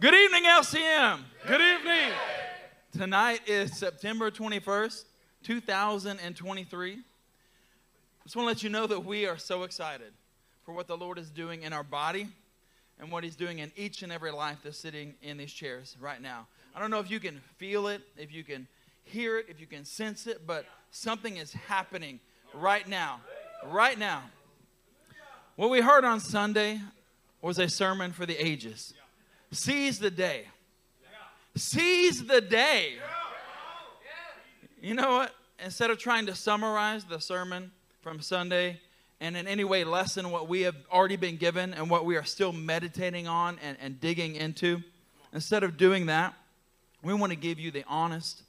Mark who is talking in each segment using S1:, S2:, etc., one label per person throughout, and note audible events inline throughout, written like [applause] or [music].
S1: Good evening, LCM.
S2: Good evening.
S1: Tonight is September 21st, 2023. I Just want to let you know that we are so excited for what the Lord is doing in our body and what He's doing in each and every life that's sitting in these chairs right now. I don't know if you can feel it, if you can hear it, if you can sense it, but something is happening right now. Right now. What we heard on Sunday was a sermon for the ages. Seize the day. Seize the day. You know what? Instead of trying to summarize the sermon from Sunday and in any way lessen what we have already been given and what we are still meditating on and, and digging into, instead of doing that, we want to give you the honest,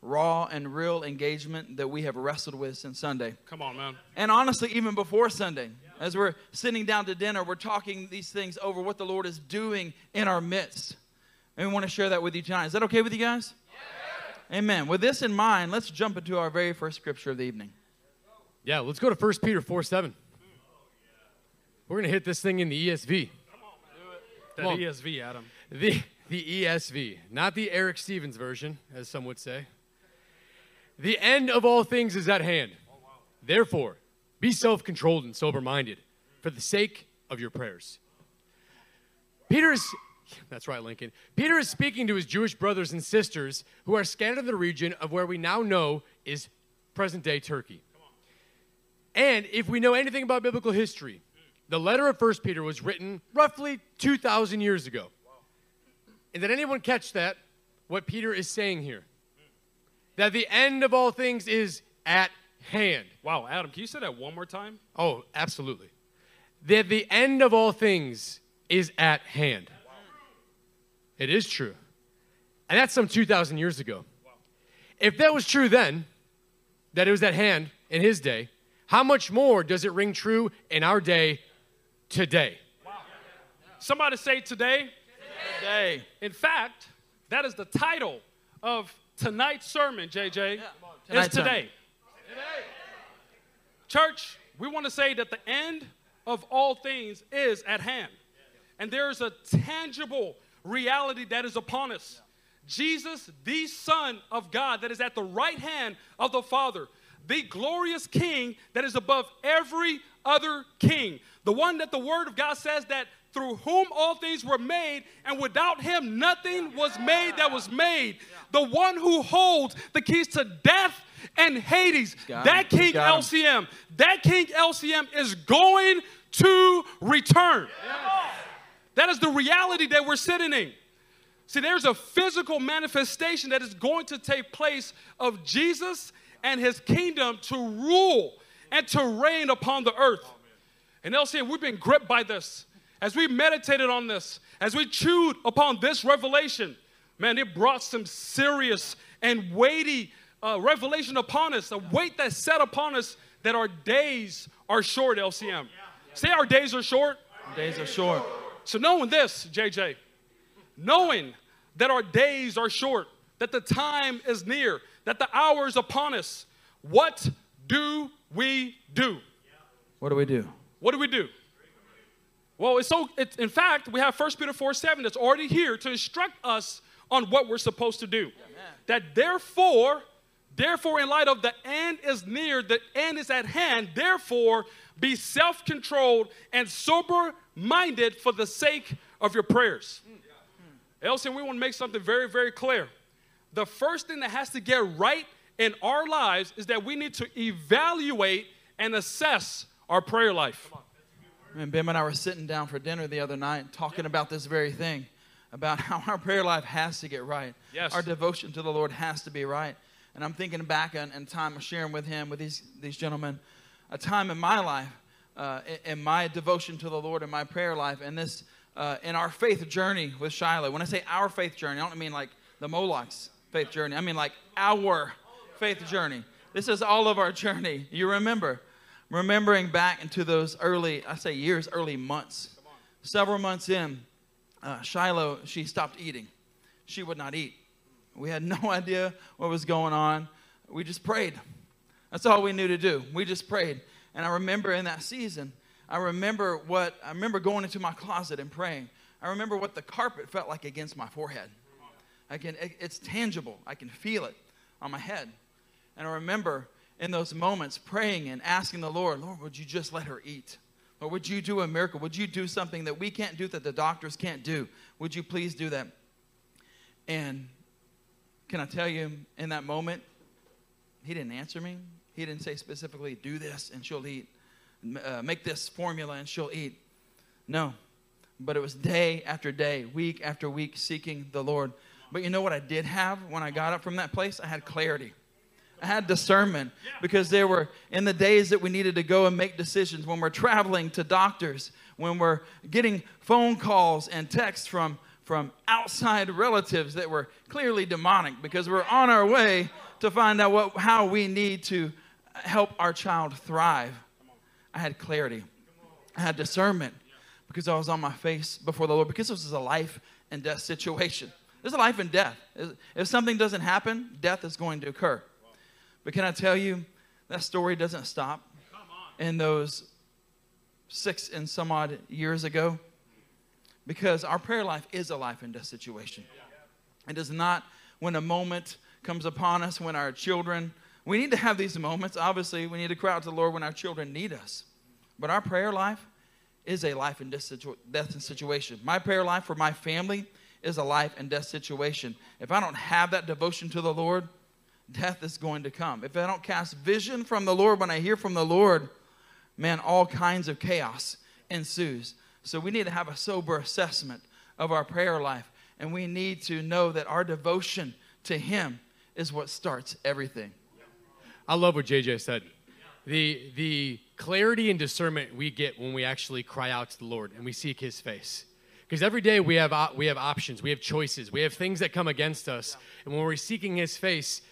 S1: raw, and real engagement that we have wrestled with since Sunday.
S2: Come on, man.
S1: And honestly, even before Sunday, as we're sitting down to dinner, we're talking these things over what the Lord is doing in our midst. And we want to share that with you tonight. Is that okay with you guys? Amen. With this in mind, let's jump into our very first scripture of the evening.
S3: Yeah, let's go to 1 Peter 4 7. We're going to hit this thing in the ESV. Come on. Man.
S2: The ESV, Adam.
S3: The, the ESV, not the Eric Stevens version, as some would say. The end of all things is at hand. Oh, Therefore, be self controlled and sober minded for the sake of your prayers. Peter is, [laughs] that's right, Lincoln. Peter is speaking to his Jewish brothers and sisters who are scattered in the region of where we now know is present day Turkey. And if we know anything about biblical history, the letter of 1 Peter was written roughly 2,000 years ago. And did anyone catch that? What Peter is saying here? That the end of all things is at hand.
S2: Wow, Adam, can you say that one more time?
S3: Oh, absolutely. That the end of all things is at hand. It is true. And that's some 2,000 years ago. If that was true then, that it was at hand in his day, how much more does it ring true in our day today?
S2: Somebody say today.
S1: Today.
S2: In fact, that is the title of tonight's sermon, JJ.
S1: Tonight's
S2: It's today. Church, we want to say that the end of all things is at hand. And there is a tangible reality that is upon us. Jesus, the Son of God, that is at the right hand of the Father, the glorious King that is above every other king, the one that the Word of God says that through whom all things were made, and without him nothing was made that was made. The one who holds the keys to death and Hades. That. King LCM, that King LCM is going to return. That is the reality that we're sitting in. See, there's a physical manifestation that is going to take place of Jesus and his kingdom to rule and to reign upon the earth. And LCM, we've been gripped by this. As we meditated on this, as we chewed upon this revelation, man, it brought some serious and weighty uh, revelation upon us, a weight that's set upon us that our days are short, LCM. Say our days are short.
S1: Days are short.
S2: So, knowing this, JJ, knowing that our days are short, that the time is near, that the hour is upon us, what do we do?
S1: What do we do?
S2: What do we do? Well, it's so, it's, in fact, we have 1 Peter 4 7 that's already here to instruct us on what we're supposed to do. That therefore, therefore, in light of the end is near, the end is at hand, therefore, be self controlled and sober minded for the sake of your prayers. Mm. LCM, we want to make something very, very clear. The first thing that has to get right in our lives is that we need to evaluate and assess our prayer life.
S1: And Bim and I were sitting down for dinner the other night talking about this very thing about [laughs] how our prayer life has to get right.
S2: Yes.
S1: Our devotion to the Lord has to be right. And I'm thinking back on time sharing with him, with these, these gentlemen, a time in my life, uh, in, in my devotion to the Lord in my prayer life, and this, uh, in our faith journey with Shiloh. When I say our faith journey, I don't mean like the Molock's faith journey. I mean like our faith journey. This is all of our journey. You remember, remembering back into those early, I say years, early months. Several months in, uh, Shiloh, she stopped eating. She would not eat. We had [laughs] no idea what was going on. We just prayed. That's all we knew to do. We just prayed. And I remember in that season, I remember what I remember going into my closet and praying. I remember what the carpet felt like against my forehead. Again, it, it's tangible. I can feel it on my head. And I remember in those moments praying and asking the Lord, Lord, would you just let her eat? Or would you do a miracle? Would you do something that we can't do that the doctors can't do? Would you please do that? And can I tell you, in that moment, he didn't answer me. He didn't say specifically, do this and she'll eat, uh, make this formula and she'll eat. No. But it was day after day, week after week, seeking the Lord. But you know what I did have when I got up from that place? I had clarity. I had discernment because there were in the days that we needed to go and make decisions when we're traveling to doctors, when we're getting phone calls and texts from, from outside relatives that were clearly demonic because we're on our way to find out what, how we need to help our child thrive. I had clarity, I had discernment because I was on my face before the Lord because this was a life and death situation. There's a life and death. If something doesn't happen, death is going to occur. But can I tell you, that story doesn't stop in those six and some odd years ago because our prayer life is a life and death situation. It is not when a moment comes upon us when our children, we need to have these moments. Obviously, we need to cry out to the Lord when our children need us. But our prayer life is a life and death situation. My prayer life for my family is a life and death situation. If I don't have that devotion to the Lord, death is going to come. If I don't cast vision from the Lord when I hear from the Lord, man, all kinds of chaos ensues. So we need to have a sober assessment of our prayer life. And we need to know that our devotion to Him is what starts everything.
S3: I love what JJ said. The, the clarity and discernment we get when we actually cry out to the Lord and we seek His face. Because every day we have, we have options, we have choices, we have things that come against us. And when we're seeking His face,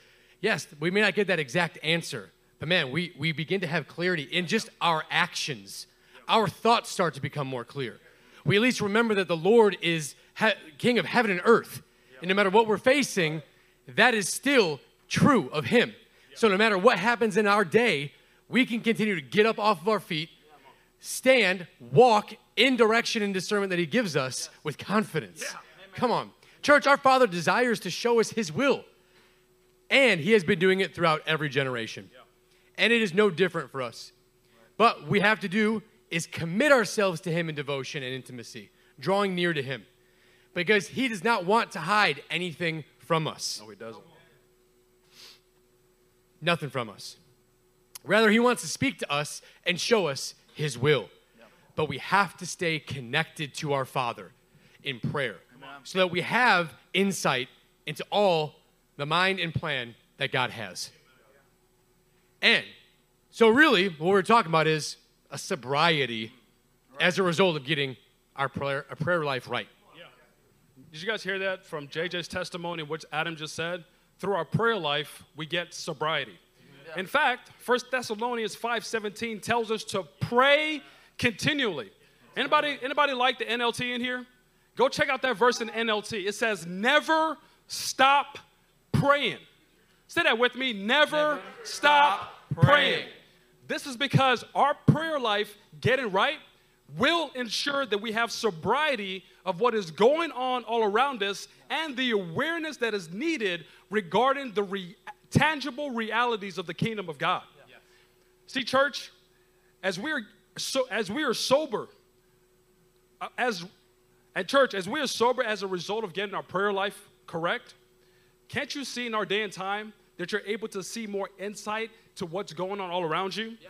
S3: yes, we may not get that exact answer, but man, we, we begin to have clarity in just our actions. Our thoughts start to become more clear. We at least remember that the Lord is he- King of heaven and earth. And no matter what we're facing, that is still true of Him. So no matter what happens in our day, we can continue to get up off of our feet, stand, walk in direction and discernment that He gives us with confidence. Come on. Church, our Father desires to show us His will. And he has been doing it throughout every generation. And it is no different for us. But we have to do is commit ourselves to him in devotion and intimacy, drawing near to him. Because he does not want to hide anything from us.
S2: No, he doesn't.
S3: Nothing from us. Rather, he wants to speak to us and show us his will. Yeah. But we have to stay connected to our Father in prayer so that we have insight into all the mind and plan that God has. And so, really, what we're talking about is a sobriety as a result of getting our prayer, our prayer life right. Yeah.
S2: Did you guys hear that from JJ's testimony, which Adam just said? Through our prayer life, we get sobriety. In fact, 1 Thessalonians 5:17 tells us to pray continually. Anybody, anybody like the NLT in here? Go check out that verse in NLT. It says, never stop praying. Say that with me. Never, Never stop, stop praying. praying. This is because our prayer life getting right will ensure that we have sobriety of what is going on all around us and the awareness that is needed regarding the re- tangible realities of the kingdom of God. Yeah. See, church, as we are so as we are sober, uh, as and church, as we are sober as a result of getting our prayer life correct, can't you see in our day and time that you're able to see more insight to what's going on all around you? Yeah.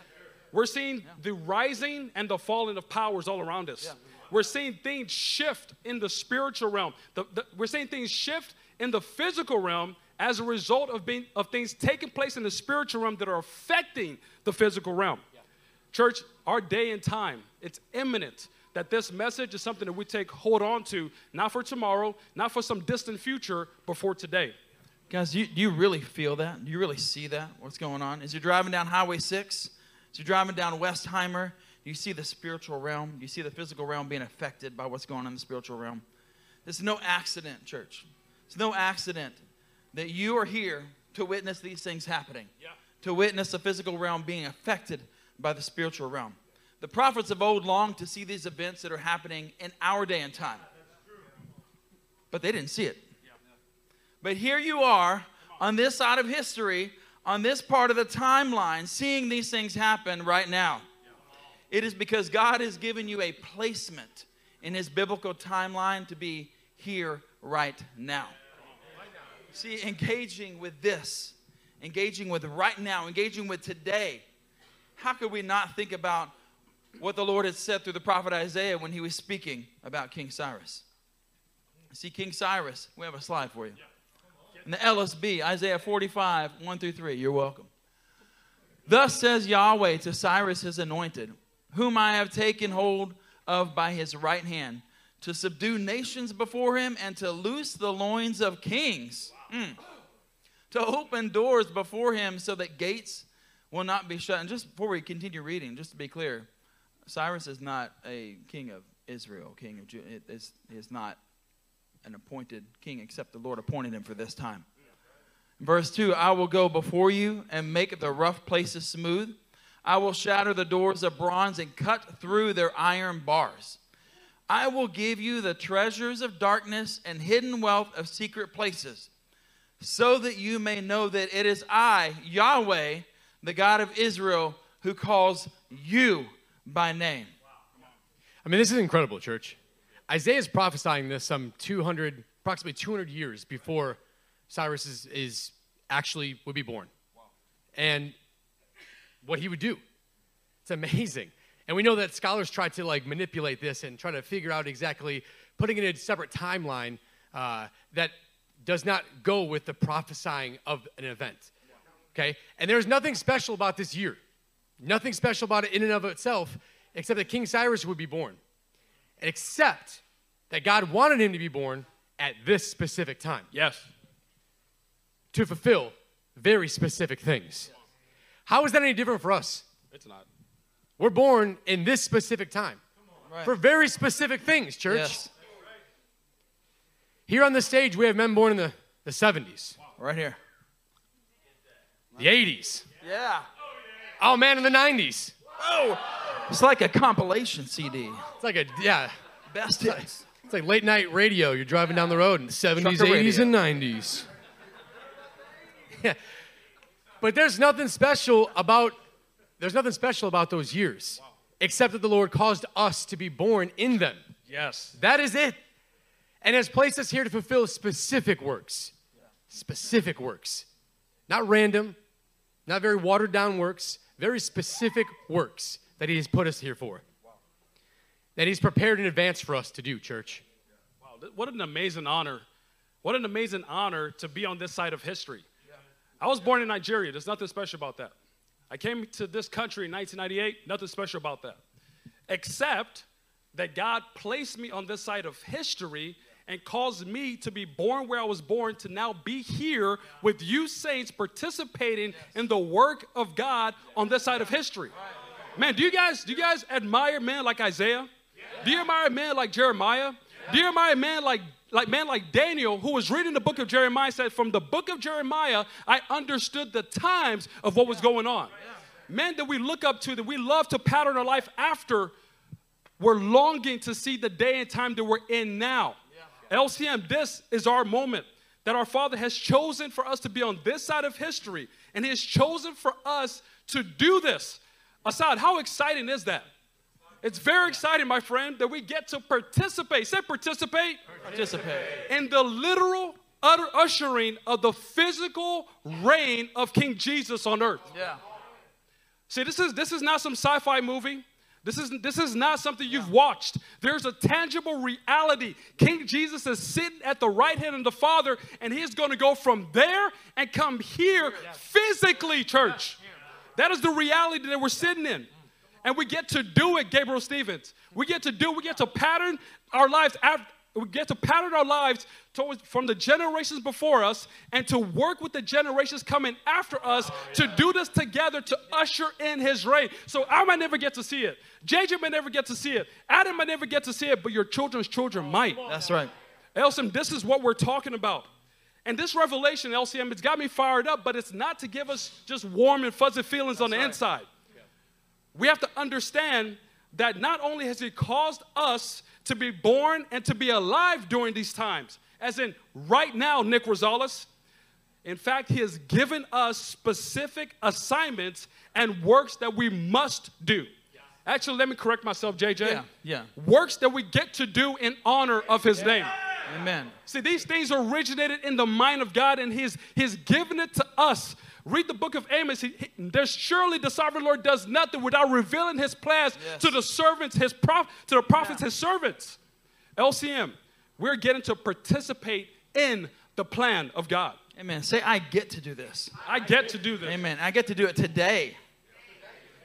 S2: We're seeing yeah. the rising and the falling of powers all around us. Yeah. We're seeing things shift in the spiritual realm. The, the, we're seeing things shift in the physical realm as a result of, being, of things taking place in the spiritual realm that are affecting the physical realm. Church, our day and time, it's imminent that this message is something that we take hold on to, not for tomorrow, not for some distant future, but for today.
S1: Guys, do you, do you really feel that? Do you really see that? What's going on? As you're driving down Highway 6, as you're driving down Westheimer, you see the spiritual realm, you see the physical realm being affected by what's going on in the spiritual realm. It's no accident, church. It's no accident that you are here to witness these things happening, yeah. to witness the physical realm being affected by the spiritual realm. The prophets of old longed to see these events that are happening in our day and time. but they didn't see it. But here you are on this side of history, on this part of the timeline, seeing these things happen right now. It is because God has given you a placement in His biblical timeline to be here right now. See, engaging with this, engaging with right now, engaging with today, how could we not think about what the Lord had said through the prophet Isaiah when he was speaking about King Cyrus? See, King Cyrus, we have a slide for you. In the LSB, Isaiah 45, 1 through 3. You're welcome. Thus says Yahweh to Cyrus his anointed, whom I have taken hold of by his right hand, to subdue nations before him and to loose the loins of kings, mm. to open doors before him so that gates will not be shut. And just before we continue reading, just to be clear, Cyrus is not a king of Israel, king of Judah. It is, he is not an appointed king, except the Lord appointed him for this time. Verse 2 I will go before you and make the rough places smooth. I will shatter the doors of bronze and cut through their iron bars. I will give you the treasures of darkness and hidden wealth of secret places, so that you may know that it is I, Yahweh, the God of Israel, who calls you by name.
S3: I mean, this is incredible, church. Isaiah is prophesying this some 200, approximately 200 years before Cyrus is, is actually would be born. Wow. And what he would do. It's amazing. And we know that scholars try to like manipulate this and try to figure out exactly putting it in a separate timeline uh, that does not go with the prophesying of an event. Okay? And there's nothing special about this year. Nothing special about it in and of itself, except that King Cyrus would be born. Except that God wanted him to be born at this specific time.
S2: Yes.
S3: To fulfill very specific things. How is that any different for us?
S2: It's not.
S3: We're born in this specific time
S1: Right.
S3: for very specific things, church.
S1: Yes,
S3: Here on the stage, we have men born in the, the 70s,
S1: right here.
S3: the 80s,
S1: Yeah.
S3: oh man, in the 90s.
S1: Oh, it's like a compilation CD.
S3: It's like a, yeah,
S1: Best hits.
S3: it's like late night radio. You're driving down the road in the 70s,
S1: Trucker
S3: 80s,
S1: radio.
S3: and 90s. [laughs] Yeah. But there's nothing special about there's nothing special about those years, except that the Lord caused us to be born in them.
S2: Yes.
S3: That is it. And has placed us here to fulfill specific works. Specific works. Not random, not very watered down works, very specific works that He has put us here for. That He's prepared in advance for us to do, church.
S2: Wow. What an amazing honor. What an amazing honor to be on this side of history. I was born in Nigeria. There's nothing special about that. I came to this country in 1998. Nothing special about that. Except that God placed me on this side of history and caused me to be born where I was born to now be here with you saints participating in the work of God on this side of history. Man, do you guys do you guys admire men like Isaiah? Do you admire men like Jeremiah? Do you admire men like like man like Daniel who was reading the book of Jeremiah said from the book of Jeremiah I understood the times of what was going on. Men that we look up to that we love to pattern our life after we're longing to see the day and time that we're in now. LCM, this is our moment that our Father has chosen for us to be on this side of history, and He has chosen for us to do this. Assad, how exciting is that? It's very exciting, my friend, that we get to participate. Say participate
S1: Participate.
S2: in the literal utter ushering of the physical reign of King Jesus on earth.
S1: Yeah.
S2: See, this is this is not some sci-fi movie. This is this is not something you've watched. There's a tangible reality. King Jesus is sitting at the right hand of the Father, and he's going to go from there and come here physically, church. That is the reality that we're sitting in. And we get to do it, Gabriel Stevens. We get to do, we get to pattern our lives after we get to pattern our lives towards from the generations before us and to work with the generations coming after us to do this together to usher in his reign. So I might never get to see it. JJ might never get to see it. Adam might never get to see it, but your children's children might.
S1: That's right.
S2: LCM, this is what we're talking about. And this revelation, LCM, it's got me fired up, but it's not to give us just warm and fuzzy feelings on the inside. We have to understand that not only has He caused us to be born and to be alive during these times, as in right now, Nick Rosales, in fact, He has given us specific assignments and works that we must do. Actually, let me correct myself, JJ.
S1: Yeah, yeah.
S2: Works that we get to do in honor of His name.
S1: Amen.
S2: See, these things originated in the mind of God, and He's, he's given it to us. Read the book of Amos. He, he- there's surely the sovereign Lord does nothing without revealing His plans
S1: Yes.
S2: to the servants, His prof, to the prophets, His servants. LCM, we're getting to participate in the plan of God.
S1: Amen. Say, I get to do this.
S2: I get to do this.
S1: Amen. I get to do it today.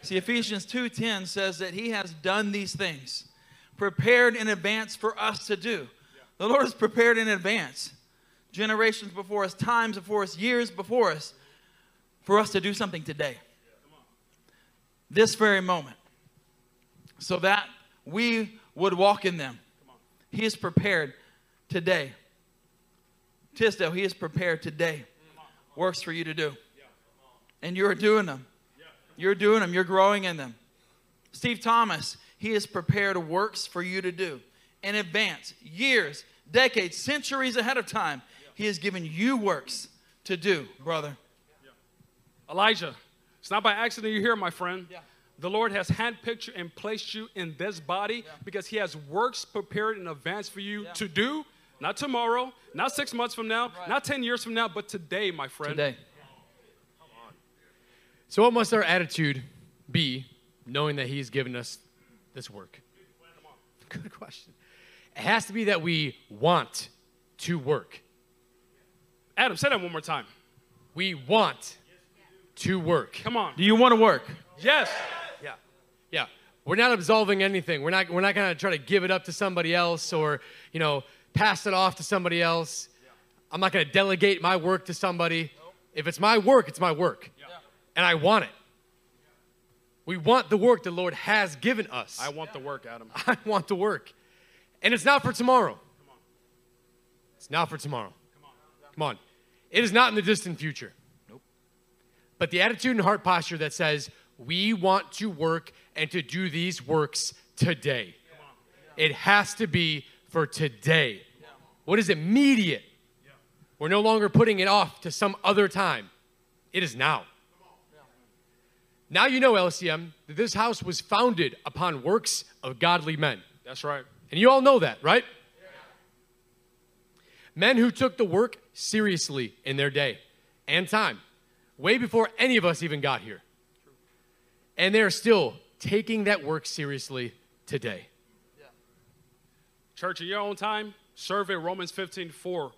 S1: See, Ephesians 2:10 says that he has done these things, prepared in advance for us to do. The Lord has prepared in advance. Generations before us, times before us, years before us, for us to do something today. This very moment. So that we would walk in them. He is prepared today. Tisdale, he is prepared today. Works for you to do. And you're doing them. You're doing them. You're growing in them. Steve Thomas, he has prepared works for you to do in advance, years, decades, centuries ahead of time. He has given you works to do, brother.
S2: Elijah, it's not by accident you're here, my friend.
S1: Yeah.
S2: The Lord has handpicked you and placed you in this body because He has works prepared in advance for you
S1: Yeah.
S2: to do. Not tomorrow, not six months from now,
S1: Right.
S2: not 10 years from now, but today, my friend.
S1: Today.
S3: So, what must our attitude be knowing that He's given us this work? Good question. It has to be that we want to work.
S2: Adam, say that one more time.
S3: We want to work.
S2: Come on.
S1: Do you want to work?
S2: Yes.
S3: Yeah. Yeah. We're not absolving anything. We're not, we're not going to try to give it up to somebody else or, you know, pass it off to somebody else. I'm not going to delegate my work to somebody. If it's my work, it's my work. And I want it. We want the work the Lord has given us.
S2: I want the work, Adam. [laughs]
S3: I want the work. And it's not for tomorrow. It's not for tomorrow. Come on. It is not in the distant future. But the attitude and heart posture that says, we want to work and to do these works today. It has to be for today. What is immediate? We're no longer putting it off to some other time. It is now. Now you know, LCM, that this house was founded upon works of godly men.
S2: That's right.
S3: And you all know that, right? Men who took the work seriously in their day and time, way before any of us even got here. And they're still taking that work seriously today.
S2: Church, in your own time, survey Romans 15 4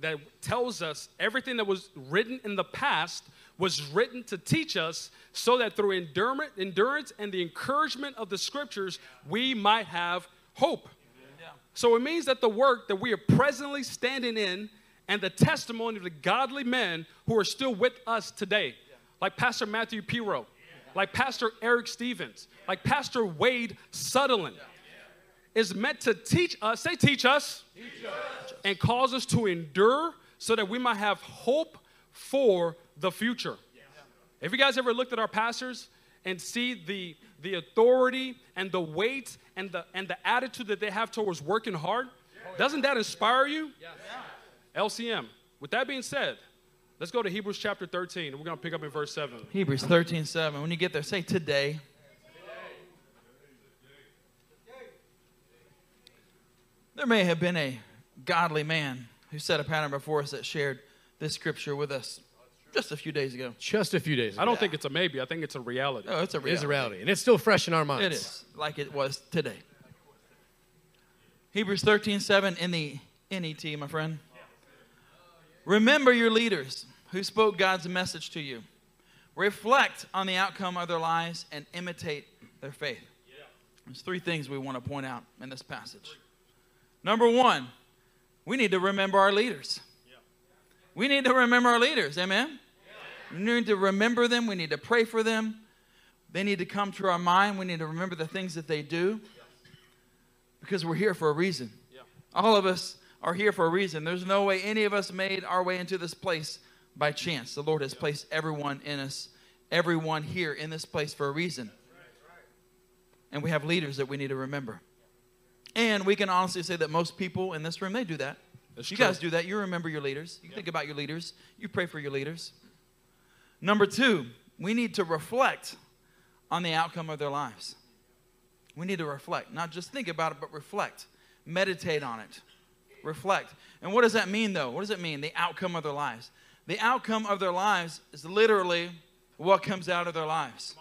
S2: that tells us everything that was written in the past was written to teach us so that through endurance, endurance and the encouragement of the scriptures, we might have hope. So it means that the work that we are presently standing in and the testimony of the godly men who are still with us today, like Pastor Matthew Piro, like Pastor Eric Stevens, like Pastor Wade Sutherland, is meant to teach us, say, teach us, and cause us to endure so that we might have hope for the future. Have you guys ever looked at our pastors and see the, the authority and the weight and the, and the attitude that they have towards working hard? Doesn't that inspire you? LCM. With that being said, let's go to Hebrews chapter 13, and we're going to pick up in verse 7.
S1: Hebrews 13 7. When you get there, say today. There may have been a godly man who set a pattern before us that shared this scripture with us just a few days ago.
S3: Just a few days ago.
S2: I don't think it's a maybe, I think it's a reality.
S1: Oh, it's a reality.
S3: is a reality. And it's still fresh in our minds.
S1: It is like it was today. Hebrews 13 7 in the NET, my friend. Remember your leaders who spoke God's message to you. Reflect on the outcome of their lives and imitate their faith. There's three things we want to point out in this passage. Number one, we need to remember our leaders. We need to remember our leaders. Amen? We need to remember them. We need to pray for them. They need to come to our mind. We need to remember the things that they do because we're here for a reason. All of us are here for a reason. There's no way any of us made our way into this place by chance. The Lord has placed everyone in us, everyone here in this place for a reason. and we have leaders that we need to remember. And we can honestly say that most people in this room, they do that.
S2: That's
S1: you
S2: true.
S1: guys do that. You remember your leaders. You think about your leaders. You pray for your leaders. Number two, we need to reflect on the outcome of their lives. We need to reflect, not just think about it, but reflect. Meditate on it. Reflect. And what does that mean, though? What does it mean, the outcome of their lives? The outcome of their lives is literally what comes out of their lives.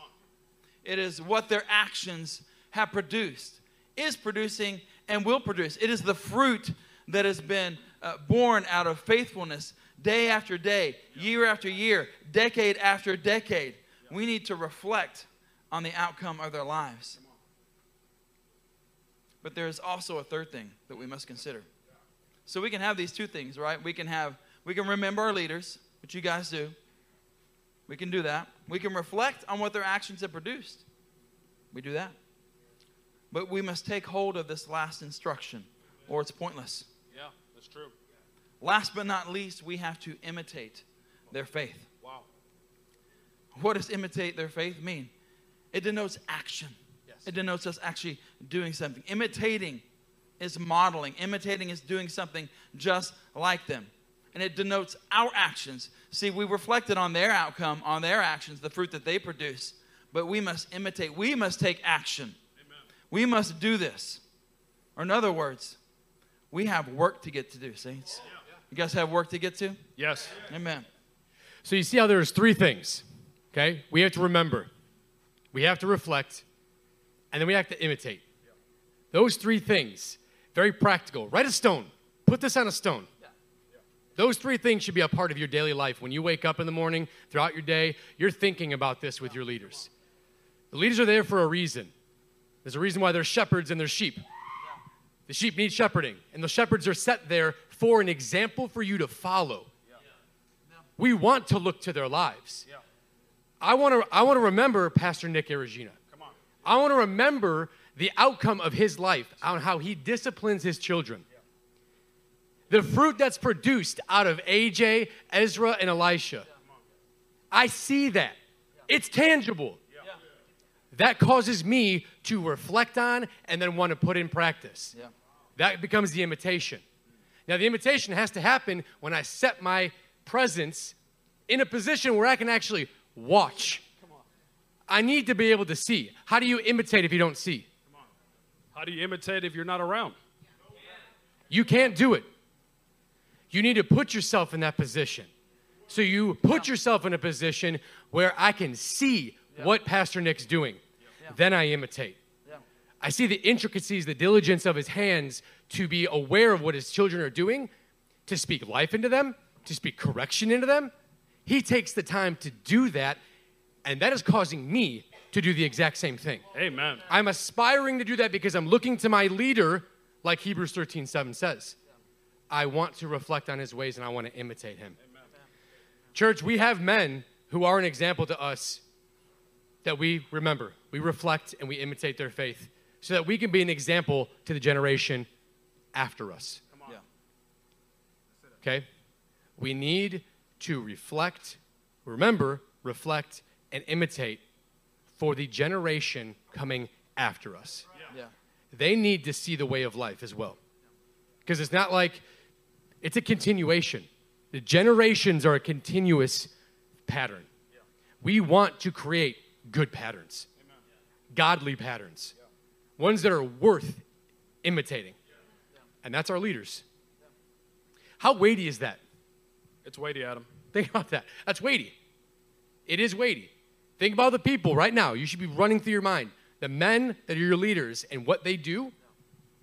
S1: It is what their actions have produced, is producing, and will produce. It is the fruit that has been uh, born out of faithfulness day after day, year after year, decade after decade. We need to reflect on the outcome of their lives. But there is also a third thing that we must consider. So we can have these two things, right? We can have we can remember our leaders, which you guys do. We can do that. We can reflect on what their actions have produced. We do that. But we must take hold of this last instruction, or it's pointless.
S2: Yeah, that's true.
S1: Last but not least, we have to imitate their faith.
S2: Wow.
S1: What does imitate their faith mean? It denotes action. Yes. It denotes us actually doing something. Imitating is modeling, imitating is doing something just like them. And it denotes our actions. See, we reflected on their outcome, on their actions, the fruit that they produce. But we must imitate, we must take action. We must do this. Or, in other words, we have work to get to do, saints. You guys have work to get to?
S2: Yes.
S1: Amen.
S3: So you see how there's three things, okay? We have to remember, we have to reflect, and then we have to imitate. Those three things, very practical. Write a stone. Put this on a stone. Those three things should be a part of your daily life. When you wake up in the morning, throughout your day, you're thinking about this with your leaders. The leaders are there for a reason. There's a reason why there's shepherds and there's sheep. The sheep need shepherding, and the shepherds are set there for an example for you to follow. We want to look to their lives. I want to I want to remember Pastor Nick Aragina.
S2: Come on.
S3: I want to remember the outcome of his life on how he disciplines his children. The fruit that's produced out of AJ, Ezra, and Elisha. I see that. It's tangible. That causes me to reflect on and then want to put in practice. That becomes the imitation. Now, the imitation has to happen when I set my presence in a position where I can actually watch. I need to be able to see. How do you imitate if you don't see?
S2: How do you imitate if you're not around?
S3: You can't do it. You need to put yourself in that position. So you put yourself in a position where I can see what Pastor Nick's doing. Then I imitate. I see the intricacies, the diligence of his hands to be aware of what his children are doing, to speak life into them, to speak correction into them. He takes the time to do that, and that is causing me to do the exact same thing.
S2: Amen.
S3: I'm aspiring to do that because I'm looking to my leader, like Hebrews 13 7 says. I want to reflect on his ways and I want to imitate him. Church, we have men who are an example to us that we remember, we reflect, and we imitate their faith so that we can be an example to the generation after us.
S1: Yeah.
S3: Okay? We need to reflect, remember, reflect, and imitate for the generation coming after us.
S1: Yeah.
S3: They need to see the way of life as well. Because it's not like it's a continuation. The generations are a continuous pattern. We want to create good patterns, godly patterns, ones that are worth imitating. And that's our leaders. How weighty is that?
S2: It's weighty, Adam.
S3: Think about that. That's weighty. It is weighty. Think about the people right now. You should be running through your mind. The men that are your leaders and what they do,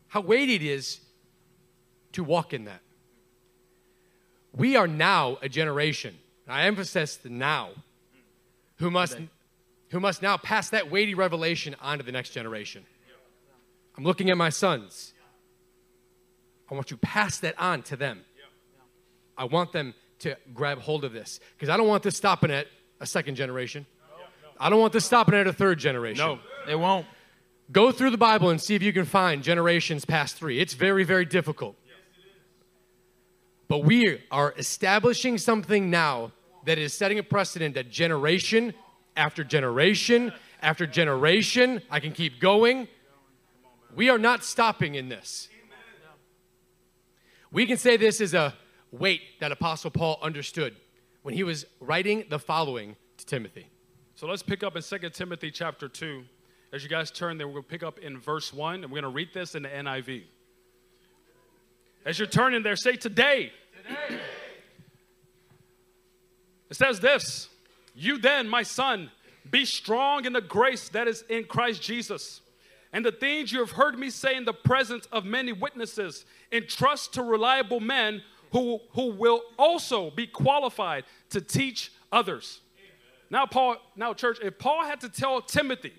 S3: how weighty it is to walk in that. We are now a generation, I emphasize the now, who must, who must now pass that weighty revelation on to the next generation. I'm looking at my sons. I want you to pass that on to them. I want them to grab hold of this because I don't want this stopping at a second generation. I don't want this stopping at a third generation.
S2: No.
S1: It won't.
S3: Go through the Bible and see if you can find generations past three. It's very, very difficult. But we are establishing something now that is setting a precedent that generation after generation after generation. I can keep going. We are not stopping in this. We can say this is a weight that Apostle Paul understood when he was writing the following to Timothy.
S2: So let's pick up in 2 Timothy chapter 2. As you guys turn there, we're going to pick up in verse 1, and we're going to read this in the NIV. As you're turning there, say today. Today. It says this You then, my son, be strong in the grace that is in Christ Jesus. And the things you have heard me say in the presence of many witnesses, entrust to reliable men who, who will also be qualified to teach others. Now, Paul, now, church, if Paul had to tell Timothy,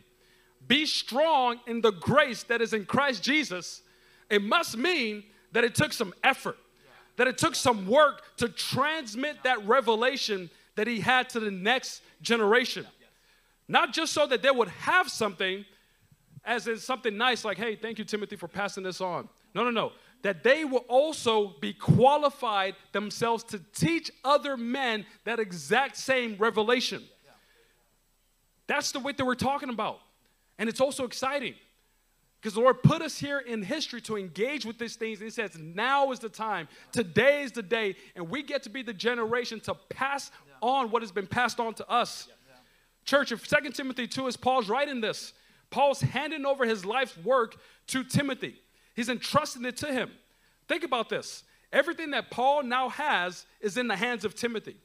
S2: be strong in the grace that is in Christ Jesus, it must mean that it took some effort, that it took some work to transmit that revelation that he had to the next generation. Not just so that they would have something, as in something nice, like, hey, thank you, Timothy, for passing this on. No, no, no. That they will also be qualified themselves to teach other men that exact same revelation. That's the way that we're talking about. And it's also exciting because the Lord put us here in history to engage with these things. And He says, now is the time. Today is the day. And we get to be the generation to pass on what has been passed on to us. Church, if 2 Timothy 2 is Paul's writing this, Paul's handing over his life's work to Timothy. He's entrusting it to him. Think about this. Everything that Paul now has is in the hands of Timothy.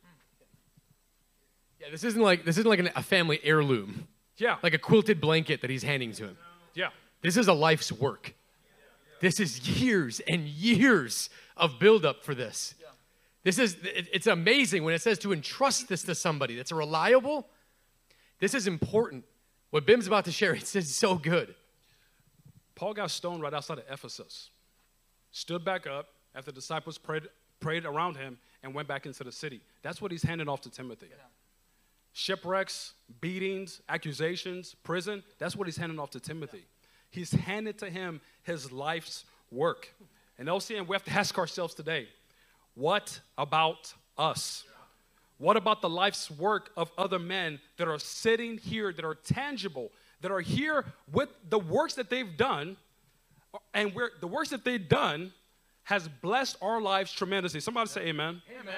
S3: Yeah, this isn't like this isn't like an, a family heirloom.
S2: Yeah.
S3: Like a quilted blanket that he's handing to him.
S2: Yeah.
S3: This is a life's work. This is years and years of buildup for this. This is it- it's amazing when it says to entrust this to somebody that's reliable. This is important. What Bim's about to share, [laughs] it's, says so good.
S2: Paul got stoned right outside of Ephesus, stood back up after the disciples prayed, prayed around him, and went back into the city. That's what he's handing off to Timothy. Shipwrecks, beatings, accusations, prison, that's what he's handing off to Timothy. He's handed to him his life's work. And LCM, we have to [laughs] ask ourselves today what about us? What about the life's work of other men that are sitting here, that are tangible, that are here with the works that they've done, and where the works that they've done has blessed our lives tremendously. Somebody say amen. Amen.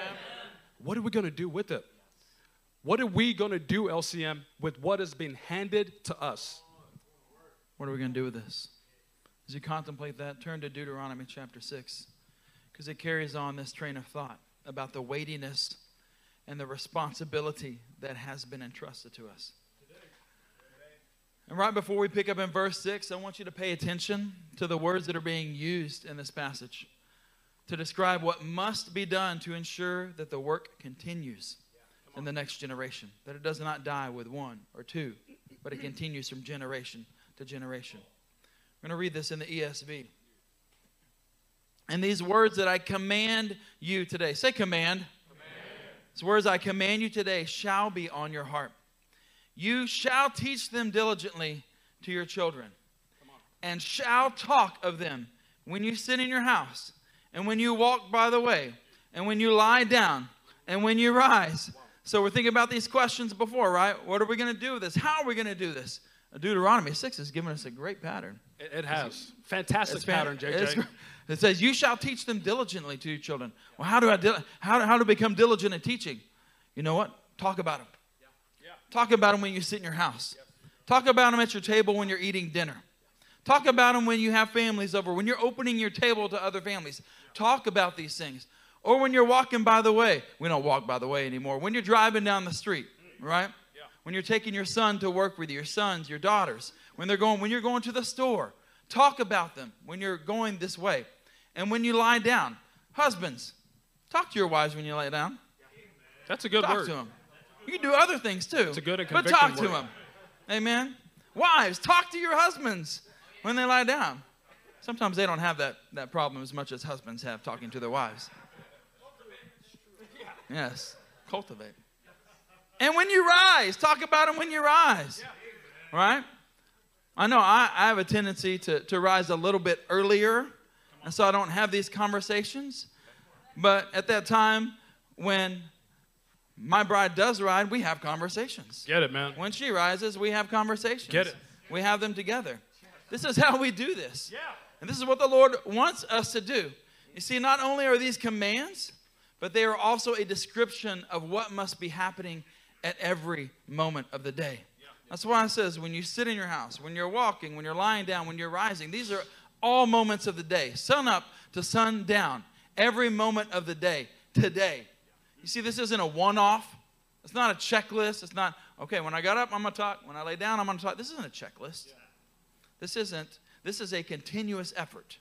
S2: What are we going to do with it? What are we going to do, LCM, with what has been handed to us?
S1: What are we going to do with this? As you contemplate that, turn to Deuteronomy chapter 6, because it carries on this train of thought about the weightiness and the responsibility that has been entrusted to us. And right before we pick up in verse 6, I want you to pay attention to the words that are being used in this passage to describe what must be done to ensure that the work continues in the next generation, that it does not die with one or two, but it continues from generation to generation. I'm going to read this in the ESV. And these words that I command you today, say command. These words I command you today shall be on your heart. You shall teach them diligently to your children, and shall talk of them when you sit in your house, and when you walk by the way, and when you lie down, and when you rise. So we're thinking about these questions before, right? What are we going to do with this? How are we going to do this? Deuteronomy 6 is giving us a great pattern.
S2: It, it has. Fantastic
S1: It's
S2: pattern, JJ.
S1: it's- It says, "You shall teach them diligently to your children." Well, how do I dil- how, how to become diligent in teaching? You know what? Talk about them. Yeah. Yeah. Talk about them when you sit in your house. Talk about them at your table when you're eating dinner. Talk about them when you have families over, when you're opening your table to other families. Talk about these things. Or when you're walking by the way. We don't walk by the way anymore. When you're driving down the street, right? When you're taking your son to work with you, your sons, your daughters, when they're going, when you're going to the store, talk about them when you're going this way. And when you lie down, husbands, talk to your wives when you lie down.
S2: That's a good
S1: Talk
S2: word.
S1: to them. You can do other things too.
S2: It's a good and
S1: but talk to them. Amen. Wives, talk to your husbands when they lie down. Sometimes they don't have that, that problem as much as husbands have talking to their wives. Yes, cultivate. And when you rise, talk about them when you rise. Right? I know I, I have a tendency to, to rise a little bit earlier, and so I don't have these conversations. But at that time, when my bride does ride, we have conversations.
S2: Get it, man.
S1: When she rises, we have conversations.
S2: Get it.
S1: We have them together. This is how we do this.
S2: Yeah.
S1: And this is what the Lord wants us to do. You see, not only are these commands, but they are also a description of what must be happening at every moment of the day. That's why it says when you sit in your house, when you're walking, when you're lying down, when you're rising, these are all moments of the day, sun up to sun down, every moment of the day, today. You see, this isn't a one off. It's not a checklist. It's not, okay, when I got up, I'm going to talk. When I lay down, I'm going to talk. This isn't a checklist. This isn't, this is a continuous effort.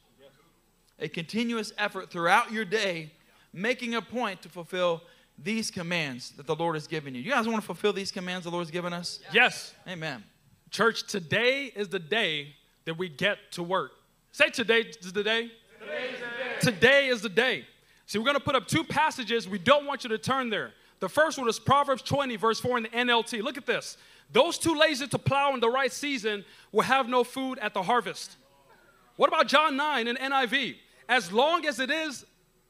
S1: A continuous effort throughout your day, making a point to fulfill these commands that the Lord has given you. You guys want to fulfill these commands the Lord's given us?
S2: Yes.
S1: Amen.
S2: Church, today is the day that we get to work. Say today is the day. Today is the day. See, we're going to put up two passages. We don't want you to turn there. The first one is Proverbs 20, verse 4 in the NLT. Look at this. Those too lazy to plow in the right season will have no food at the harvest. What about John 9 in NIV? As long as it is,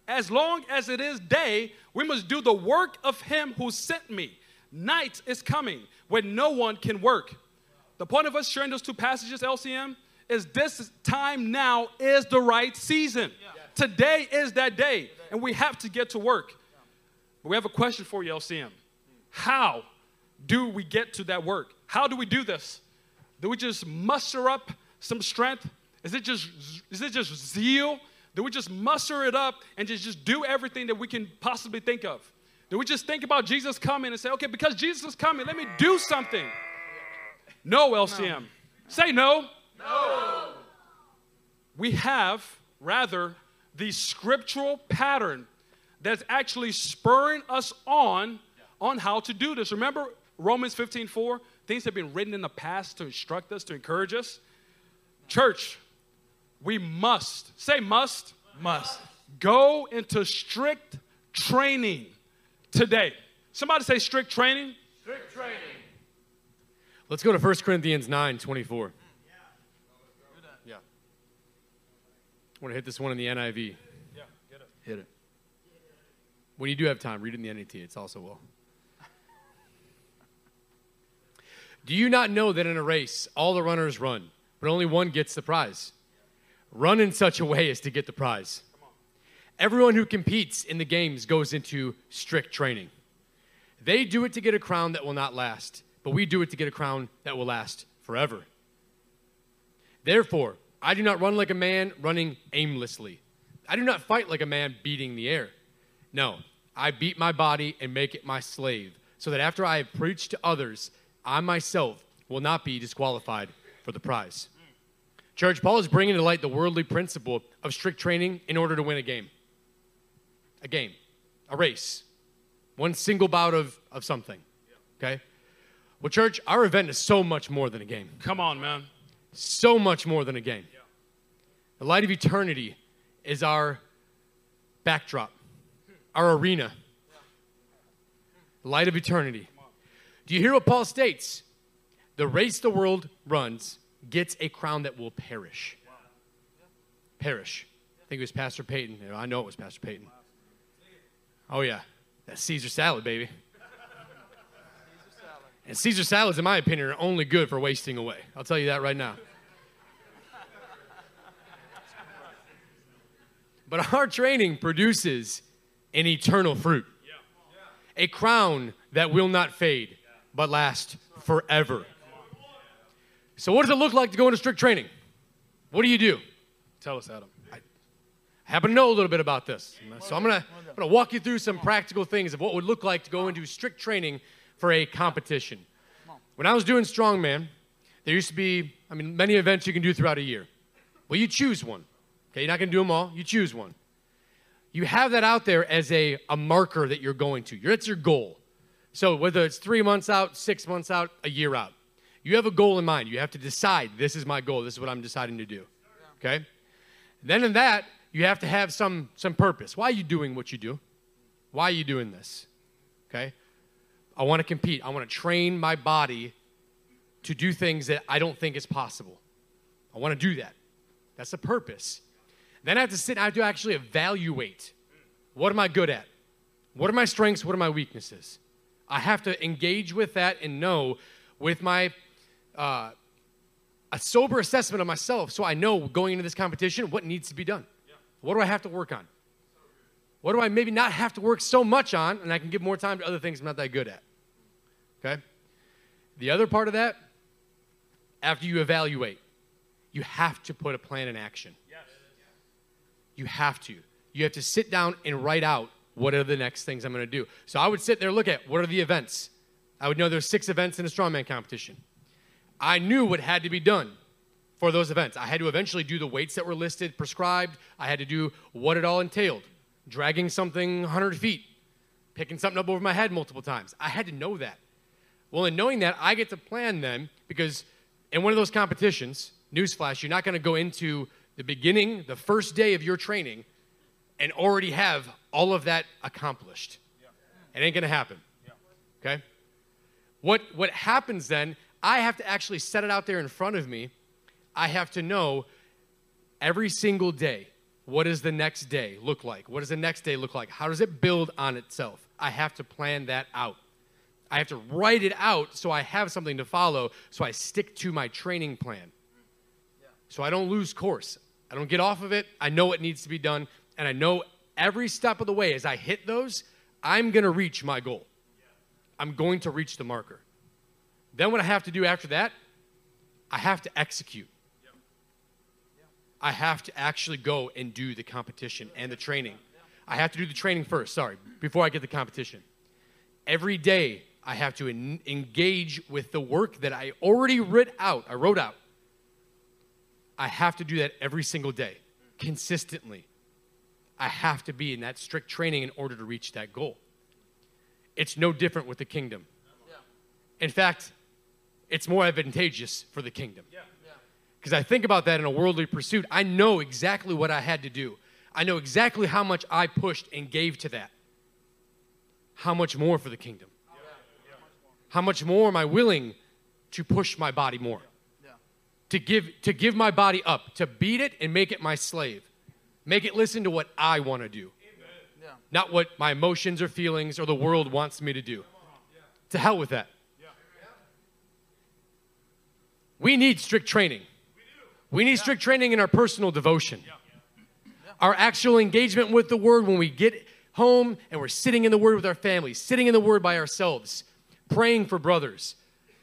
S2: as long as it is day, we must do the work of him who sent me. Night is coming when no one can work. The point of us sharing those two passages, LCM, is this time now is the right season. Today is that day, and we have to get to work. But we have a question for you, LCM. How do we get to that work? How do we do this? Do we just muster up some strength? Is it just is it just zeal? Do we just muster it up and just, just do everything that we can possibly think of? Do we just think about Jesus coming and say, okay, because Jesus is coming, let me do something? No, LCM. No. Say no. No. We have, rather, the scriptural pattern that's actually spurring us on on how to do this. Remember Romans 15 4? Things have been written in the past to instruct us, to encourage us. Church, we must, say must,
S1: must
S2: go into strict training today. Somebody say strict training.
S1: Strict training.
S3: Let's go to 1 Corinthians 9 24. Yeah. I want to hit this one in the NIV.
S2: Yeah, get it.
S1: Hit it.
S3: When you do have time, read it in the NET. It's also well. do you not know that in a race, all the runners run, but only one gets the prize? Run in such a way as to get the prize. Everyone who competes in the games goes into strict training. They do it to get a crown that will not last, but we do it to get a crown that will last forever. Therefore, I do not run like a man running aimlessly. I do not fight like a man beating the air. No, I beat my body and make it my slave, so that after I have preached to others, I myself will not be disqualified for the prize. Church, Paul is bringing to light the worldly principle of strict training in order to win a game. A game, a race, one single bout of, of something. Okay? Well, church, our event is so much more than a game.
S2: Come on, man.
S3: So much more than a game. The light of eternity is our backdrop, our arena. The light of eternity. Do you hear what Paul states? The race the world runs gets a crown that will perish. Perish. I think it was Pastor Peyton. I know it was Pastor Peyton. Oh, yeah. That's Caesar salad, baby. And Caesar salads, in my opinion, are only good for wasting away. I'll tell you that right now. But our training produces an eternal fruit, a crown that will not fade, but last forever. So, what does it look like to go into strict training? What do you do?
S2: Tell us, Adam.
S3: I happen to know a little bit about this. So, I'm going to I'm going to walk you through some practical things of what would look like to go into strict training for a competition. When I was doing strongman, there used to be, I mean, many events you can do throughout a year. Well, you choose one. Okay, you're not going to do them all. You choose one. You have that out there as a, a marker that you're going to. It's your goal. So whether it's three months out, six months out, a year out, you have a goal in mind. You have to decide this is my goal. This is what I'm deciding to do. Okay. Then in that, you have to have some some purpose. Why are you doing what you do? Why are you doing this? Okay. I want to compete. I want to train my body to do things that I don't think is possible. I want to do that. That's the purpose. Then I have to sit I have to actually evaluate what am I good at? What are my strengths? What are my weaknesses? I have to engage with that and know with my uh, a sober assessment of myself so I know going into this competition what needs to be done. What do I have to work on? What do I maybe not have to work so much on and I can give more time to other things I'm not that good at? Okay? The other part of that, after you evaluate, you have to put a plan in action. Yes. You have to. You have to sit down and write out what are the next things I'm going to do. So I would sit there, look at what are the events. I would know there's six events in a strongman competition. I knew what had to be done for those events. I had to eventually do the weights that were listed, prescribed. I had to do what it all entailed dragging something 100 feet, picking something up over my head multiple times. I had to know that. Well, in knowing that, I get to plan then because in one of those competitions, newsflash, you're not going to go into the beginning, the first day of your training, and already have all of that accomplished. It ain't going to happen. Okay? What, what happens then, I have to actually set it out there in front of me. I have to know every single day what does the next day look like? What does the next day look like? How does it build on itself? I have to plan that out. I have to write it out so I have something to follow, so I stick to my training plan. So I don't lose course. I don't get off of it. I know what needs to be done, and I know every step of the way as I hit those, I'm going to reach my goal. I'm going to reach the marker. Then what I have to do after that, I have to execute. I have to actually go and do the competition and the training. I have to do the training first, sorry, before I get the competition. Every day, I have to en- engage with the work that I already wrote out. I wrote out. I have to do that every single day, consistently. I have to be in that strict training in order to reach that goal. It's no different with the kingdom. In fact, it's more advantageous for the kingdom. Because I think about that in a worldly pursuit. I know exactly what I had to do, I know exactly how much I pushed and gave to that. How much more for the kingdom? How much more am I willing to push my body more? To give, to give my body up, to beat it and make it my slave. Make it listen to what I want to do, not what my emotions or feelings or the world wants me to do. To hell with that. We need strict training. We need strict training in our personal devotion. Our actual engagement with the Word when we get home and we're sitting in the Word with our families, sitting in the Word by ourselves, praying for brothers,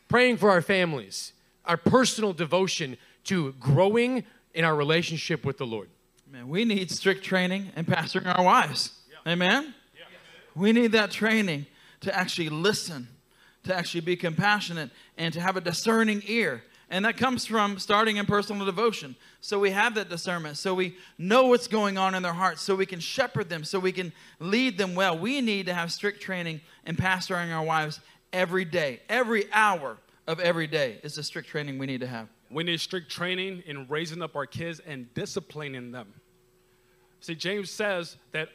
S3: praying for our families, our personal devotion to growing in our relationship with the Lord.
S1: Man, we need strict training in pastoring our wives. Amen? We need that training to actually listen, to actually be compassionate, and to have a discerning ear. And that comes from starting in personal devotion. So we have that discernment. So we know what's going on in their hearts. So we can shepherd them. So we can lead them well. We need to have strict training in pastoring our wives every day. Every hour of every day is the strict training we need to have.
S2: We need strict training in raising up our kids and disciplining them. See, James says that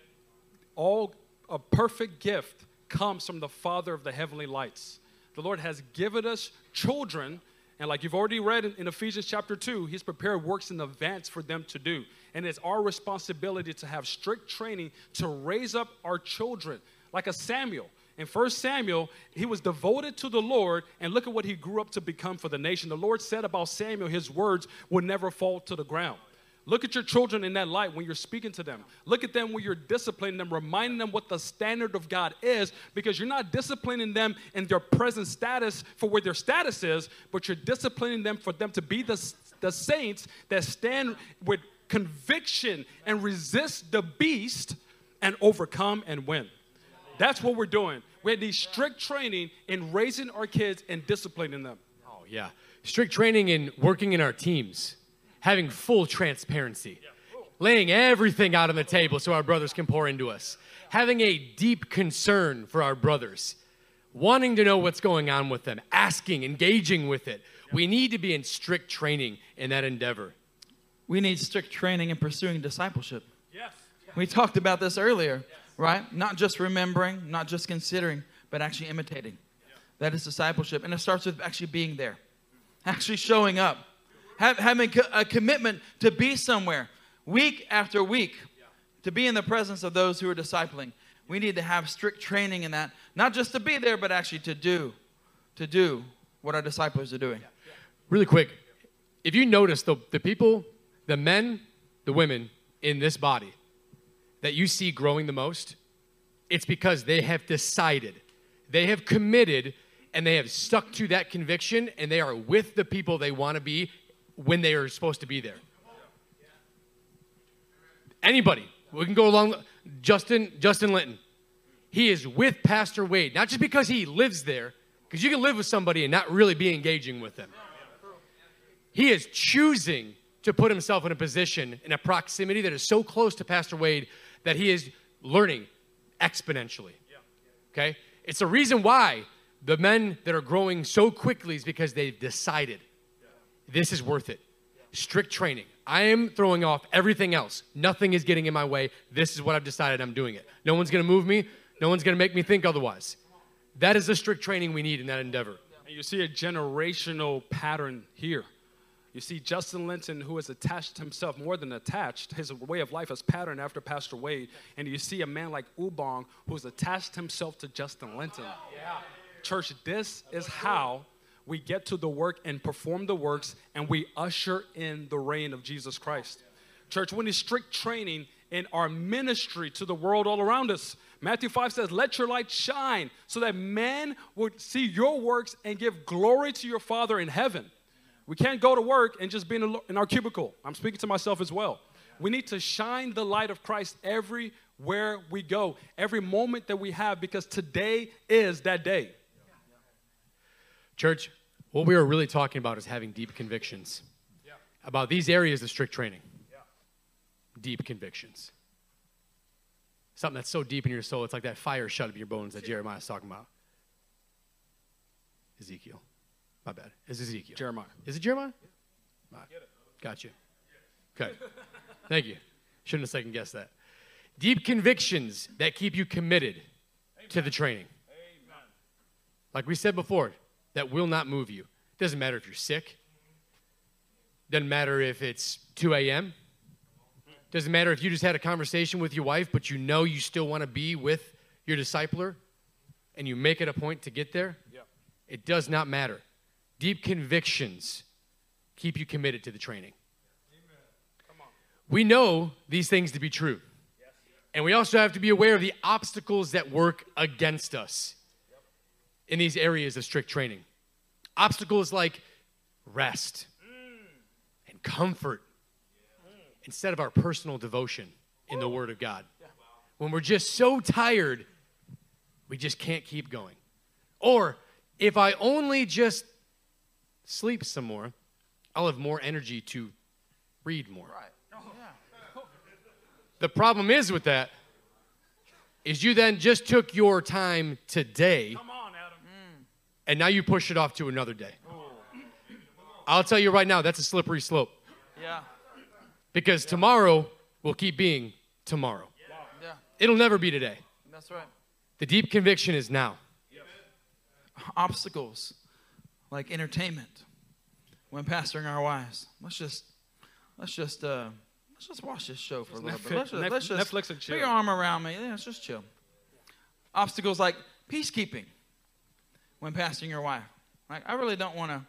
S2: all a perfect gift comes from the Father of the heavenly lights. The Lord has given us children, and like you've already read in, Ephesians chapter 2, He's prepared works in advance for them to do. And it's our responsibility to have strict training to raise up our children, like a Samuel. In 1 Samuel, he was devoted to the Lord, and look at what he grew up to become for the nation. The Lord said about Samuel, his words would never fall to the ground. Look at your children in that light when you're speaking to them. Look at them when you're disciplining them, reminding them what the standard of God is, because you're not disciplining them in their present status for where their status is, but you're disciplining them for them to be the, the saints that stand with conviction and resist the beast and overcome and win. That's what we're doing. We need strict training in raising our kids and disciplining them.
S3: Oh, yeah. Strict training in working in our teams, having full transparency, laying everything out on the table so our brothers can pour into us, having a deep concern for our brothers, wanting to know what's going on with them, asking, engaging with it. We need to be in strict training in that endeavor.
S1: We need strict training in pursuing discipleship.
S2: Yes.
S1: We talked about this earlier, right? Not just remembering, not just considering, but actually imitating. That is discipleship. And it starts with actually being there, actually showing up, have, having a commitment to be somewhere week after week, to be in the presence of those who are discipling. We need to have strict training in that, not just to be there, but actually to do, to do what our disciples are doing.
S3: Really quick, if you notice the, the people, the men, the women in this body that you see growing the most, it's because they have decided, they have committed, and they have stuck to that conviction, and they are with the people they want to be when they are supposed to be there. Anybody, we can go along. Justin, Justin Linton, he is with Pastor Wade, not just because he lives there, because you can live with somebody and not really be engaging with them. He is choosing to put himself in a position, in a proximity that is so close to Pastor Wade that he is learning exponentially. Okay? It's the reason why the men that are growing so quickly is because they've decided this is worth it. Strict training. I am throwing off everything else. Nothing is getting in my way. This is what I've decided I'm doing it. No one's going to move me. No one's going to make me think otherwise. That is the strict training we need in that endeavor.
S2: And you see a generational pattern here. You see Justin Linton, who has attached himself more than attached, his way of life is patterned after Pastor Wade. And you see a man like Ubong, who's attached himself to Justin Linton. Yeah. Church, this is how we get to the work and perform the works, and we usher in the reign of Jesus Christ. Church, we need strict training in our ministry to the world all around us. Matthew 5 says, Let your light shine so that men would see your works and give glory to your Father in heaven. We can't go to work and just be in, our cubicle. I'm speaking to myself as well. We need to shine the light of Christ everywhere we go, every moment that we have, because today is that day.
S3: Church, what we are really talking about is having deep convictions yeah. about these areas of strict training. Yeah. Deep convictions. Something that's so deep in your soul, it's like that fire shut up your bones that Jeremiah is talking about. Ezekiel. My bad. Is Ezekiel.
S2: Jeremiah.
S3: Is it Jeremiah? Yeah. Right. Got you. Okay. Thank you. Shouldn't have second guessed that. Deep convictions that keep you committed Amen. to the training. Amen. Like we said before, that will not move you. It Doesn't matter if you're sick. Doesn't matter if it's 2 a.m. Doesn't matter if you just had a conversation with your wife, but you know you still want to be with your discipler and you make it a point to get there. Yeah. It does not matter. Deep convictions keep you committed to the training. We know these things to be true. And we also have to be aware of the obstacles that work against us in these areas of strict training. Obstacles like rest and comfort instead of our personal devotion in the Word of God. When we're just so tired, we just can't keep going. Or if I only just sleep some more, I'll have more energy to read more. The problem is with that is you then just took your time today and now you push it off to another day. I'll tell you right now, that's a slippery slope.
S1: Yeah.
S3: Because yeah. tomorrow will keep being tomorrow. Yeah. It'll never be today.
S1: That's right.
S3: The deep conviction is now.
S1: Obstacles like entertainment when pastoring our wives. Let's just let's just uh let's just watch this show for a little
S2: Netflix,
S1: bit. Let's just, let's just
S2: Netflix and chill.
S1: Put your arm around me. Yeah, let's just chill. Obstacles like peacekeeping when pastoring your wife. Like, I really don't want to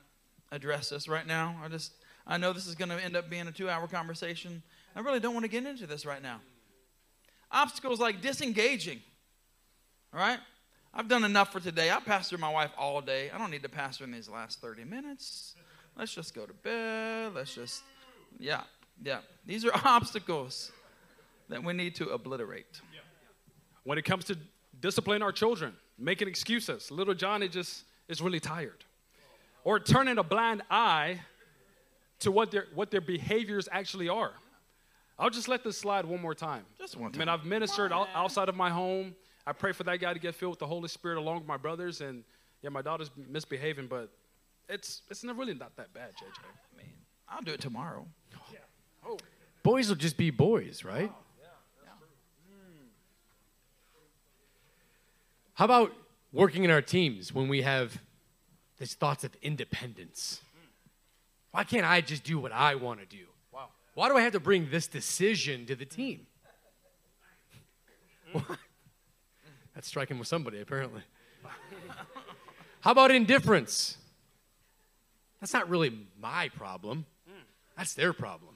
S1: address this right now. I just, I know this is going to end up being a two hour conversation. I really don't want to get into this right now. Obstacles like disengaging. All right? I've done enough for today. I pastored my wife all day. I don't need to pastor in these last 30 minutes. Let's just go to bed. Let's just, yeah, yeah. These are [laughs] obstacles that we need to obliterate.
S2: When it comes to discipline our children, making excuses. Little Johnny just is really tired. Or turning a blind eye to what their, what their behaviors actually are. I'll just let this slide one more time.
S1: Just one time.
S2: I mean, I've ministered outside of my home. I pray for that guy to get filled with the Holy Spirit along with my brothers. And yeah, my daughter's misbehaving, but it's it's not really not that bad, JJ.
S1: I mean, I'll do it tomorrow. Yeah.
S3: Oh. Boys will just be boys, right? How about working in our teams when we have these thoughts of independence? Why can't I just do what I want to do? Wow. Why do I have to bring this decision to the team? [laughs] That's striking with somebody, apparently. How about indifference? That's not really my problem. That's their problem.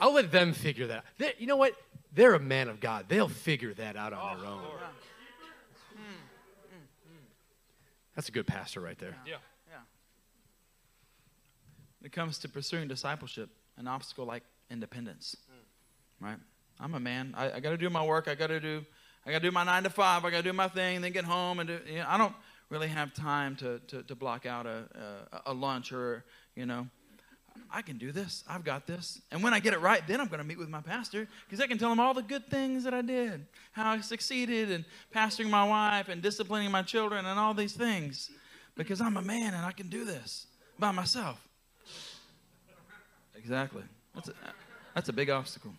S3: I'll let them figure that out. They- you know what? They're a man of God. They'll figure that out on their own. Oh, That's a good pastor right there.
S2: Yeah. Yeah.
S1: When it comes to pursuing discipleship, an obstacle like independence, hmm. right? I'm a man. I, I got to do my work. I got to do. I got to do my nine to five. I got to do my thing, then get home and do. You know, I don't really have time to, to, to block out a, a a lunch or you know. I can do this. I've got this. And when I get it right, then I'm going to meet with my pastor because I can tell him all the good things that I did, how I succeeded in pastoring my wife and disciplining my children and all these things because I'm a man and I can do this by myself. Exactly. That's a, that's a big obstacle.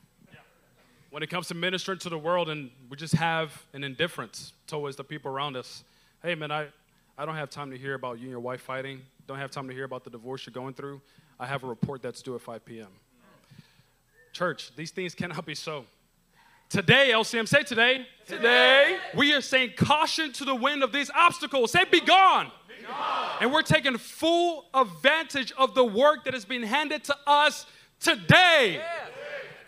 S2: When it comes to ministering to the world and we just have an indifference towards the people around us. Hey, man, I, I don't have time to hear about you and your wife fighting. Don't have time to hear about the divorce you're going through. I have a report that's due at 5 p.m. Church, these things cannot be so. Today, LCM, say today. Today, we are saying caution to the wind of these obstacles. Say, be gone. And we're taking full advantage of the work that has been handed to us today.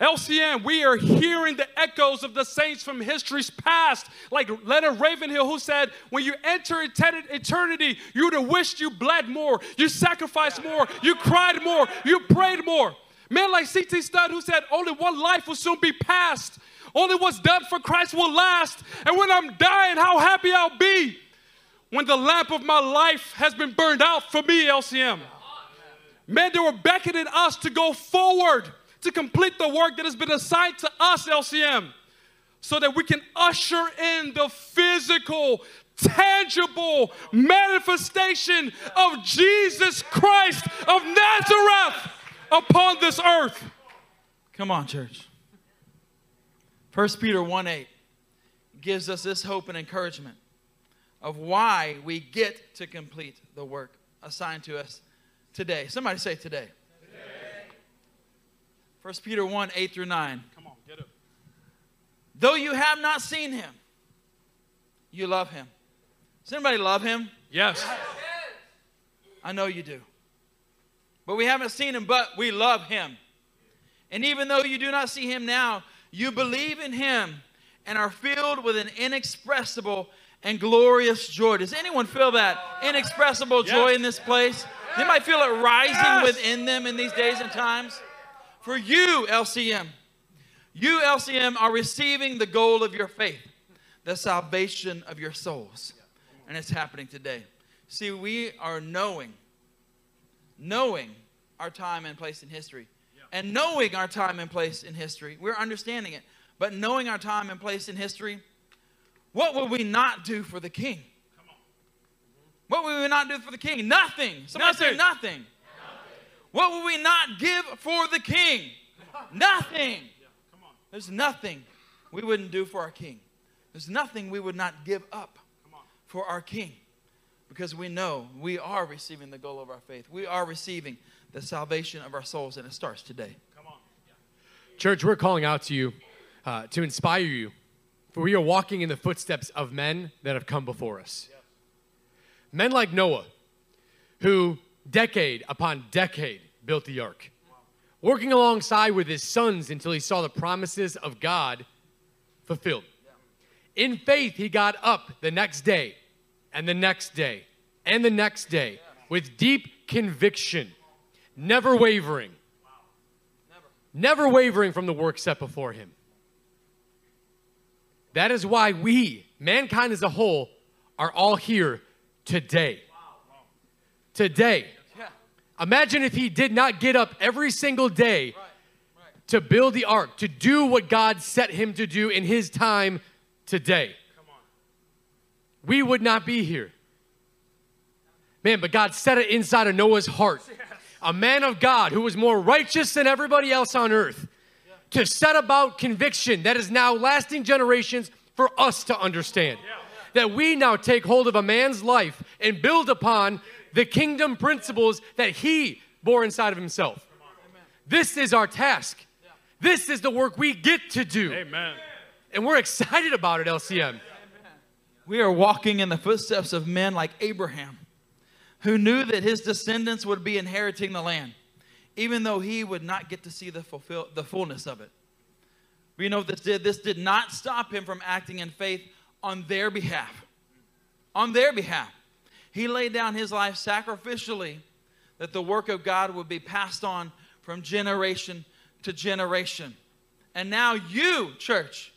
S2: LCM, we are hearing the echoes of the saints from history's past, like Leonard Ravenhill, who said, When you enter eternity, you would have wished you bled more, you sacrificed more, you cried more, you prayed more. Men like C.T. Studd, who said, Only one life will soon be passed, only what's done for Christ will last. And when I'm dying, how happy I'll be when the lamp of my life has been burned out for me, LCM. Man, they were beckoning us to go forward to complete the work that has been assigned to us, LCM, so that we can usher in the physical, tangible manifestation of Jesus Christ of Nazareth upon this earth.
S1: Come on, church. 1 Peter 1 8 gives us this hope and encouragement of why we get to complete the work assigned to us today. Somebody say today. 1 Peter 1 8 through 9.
S2: Come on, get it.
S1: Though you have not seen him, you love him. Does anybody love him?
S2: Yes.
S1: I know you do. But we haven't seen him, but we love him. And even though you do not see him now, you believe in him and are filled with an inexpressible and glorious joy. Does anyone feel that inexpressible joy
S2: Yes.
S1: in this place? They might feel it rising
S2: Yes.
S1: within them in these days and times? For you, LCM, you, LCM, are receiving the goal of your faith, the salvation of your souls. And it's happening today. See, we are knowing, knowing our time and place in history. And knowing our time and place in history, we're understanding it. But knowing our time and place in history, what would we not do for the king? What would we not do for the king? Nothing. Somebody say
S2: Nothing.
S1: What would we not give for the king? Nothing. There's nothing we wouldn't do for our king. There's nothing we would not give up for our king because we know we are receiving the goal of our faith. We are receiving the salvation of our souls, and it starts today.
S3: Church, we're calling out to you uh, to inspire you, for we are walking in the footsteps of men that have come before us. Men like Noah, who decade upon decade built the ark, working alongside with his sons until he saw the promises of God fulfilled. In faith, he got up the next day, and the next day, and the next day with deep conviction, never wavering never wavering from the work set before him. That is why we, mankind as a whole, are all here today. Today.
S1: Yeah.
S3: Imagine if he did not get up every single day to build the ark, to do what God set him to do in his time today. We would not be here. Man, but God set it inside of Noah's heart. A man of God who was more righteous than everybody else on earth to set about conviction that is now lasting generations for us to understand. That we now take hold of a man's life and build upon the kingdom principles that he bore inside of himself. This is our task. This is the work we get to do.
S2: Amen.
S3: And we're excited about it, LCM.
S1: We are walking in the footsteps of men like Abraham, who knew that his descendants would be inheriting the land, even though he would not get to see the, fulfill, the fullness of it. But you know what this did? This did not stop him from acting in faith on their behalf. On their behalf. He laid down his life sacrificially that the work of God would be passed on from generation to generation. And now you, church,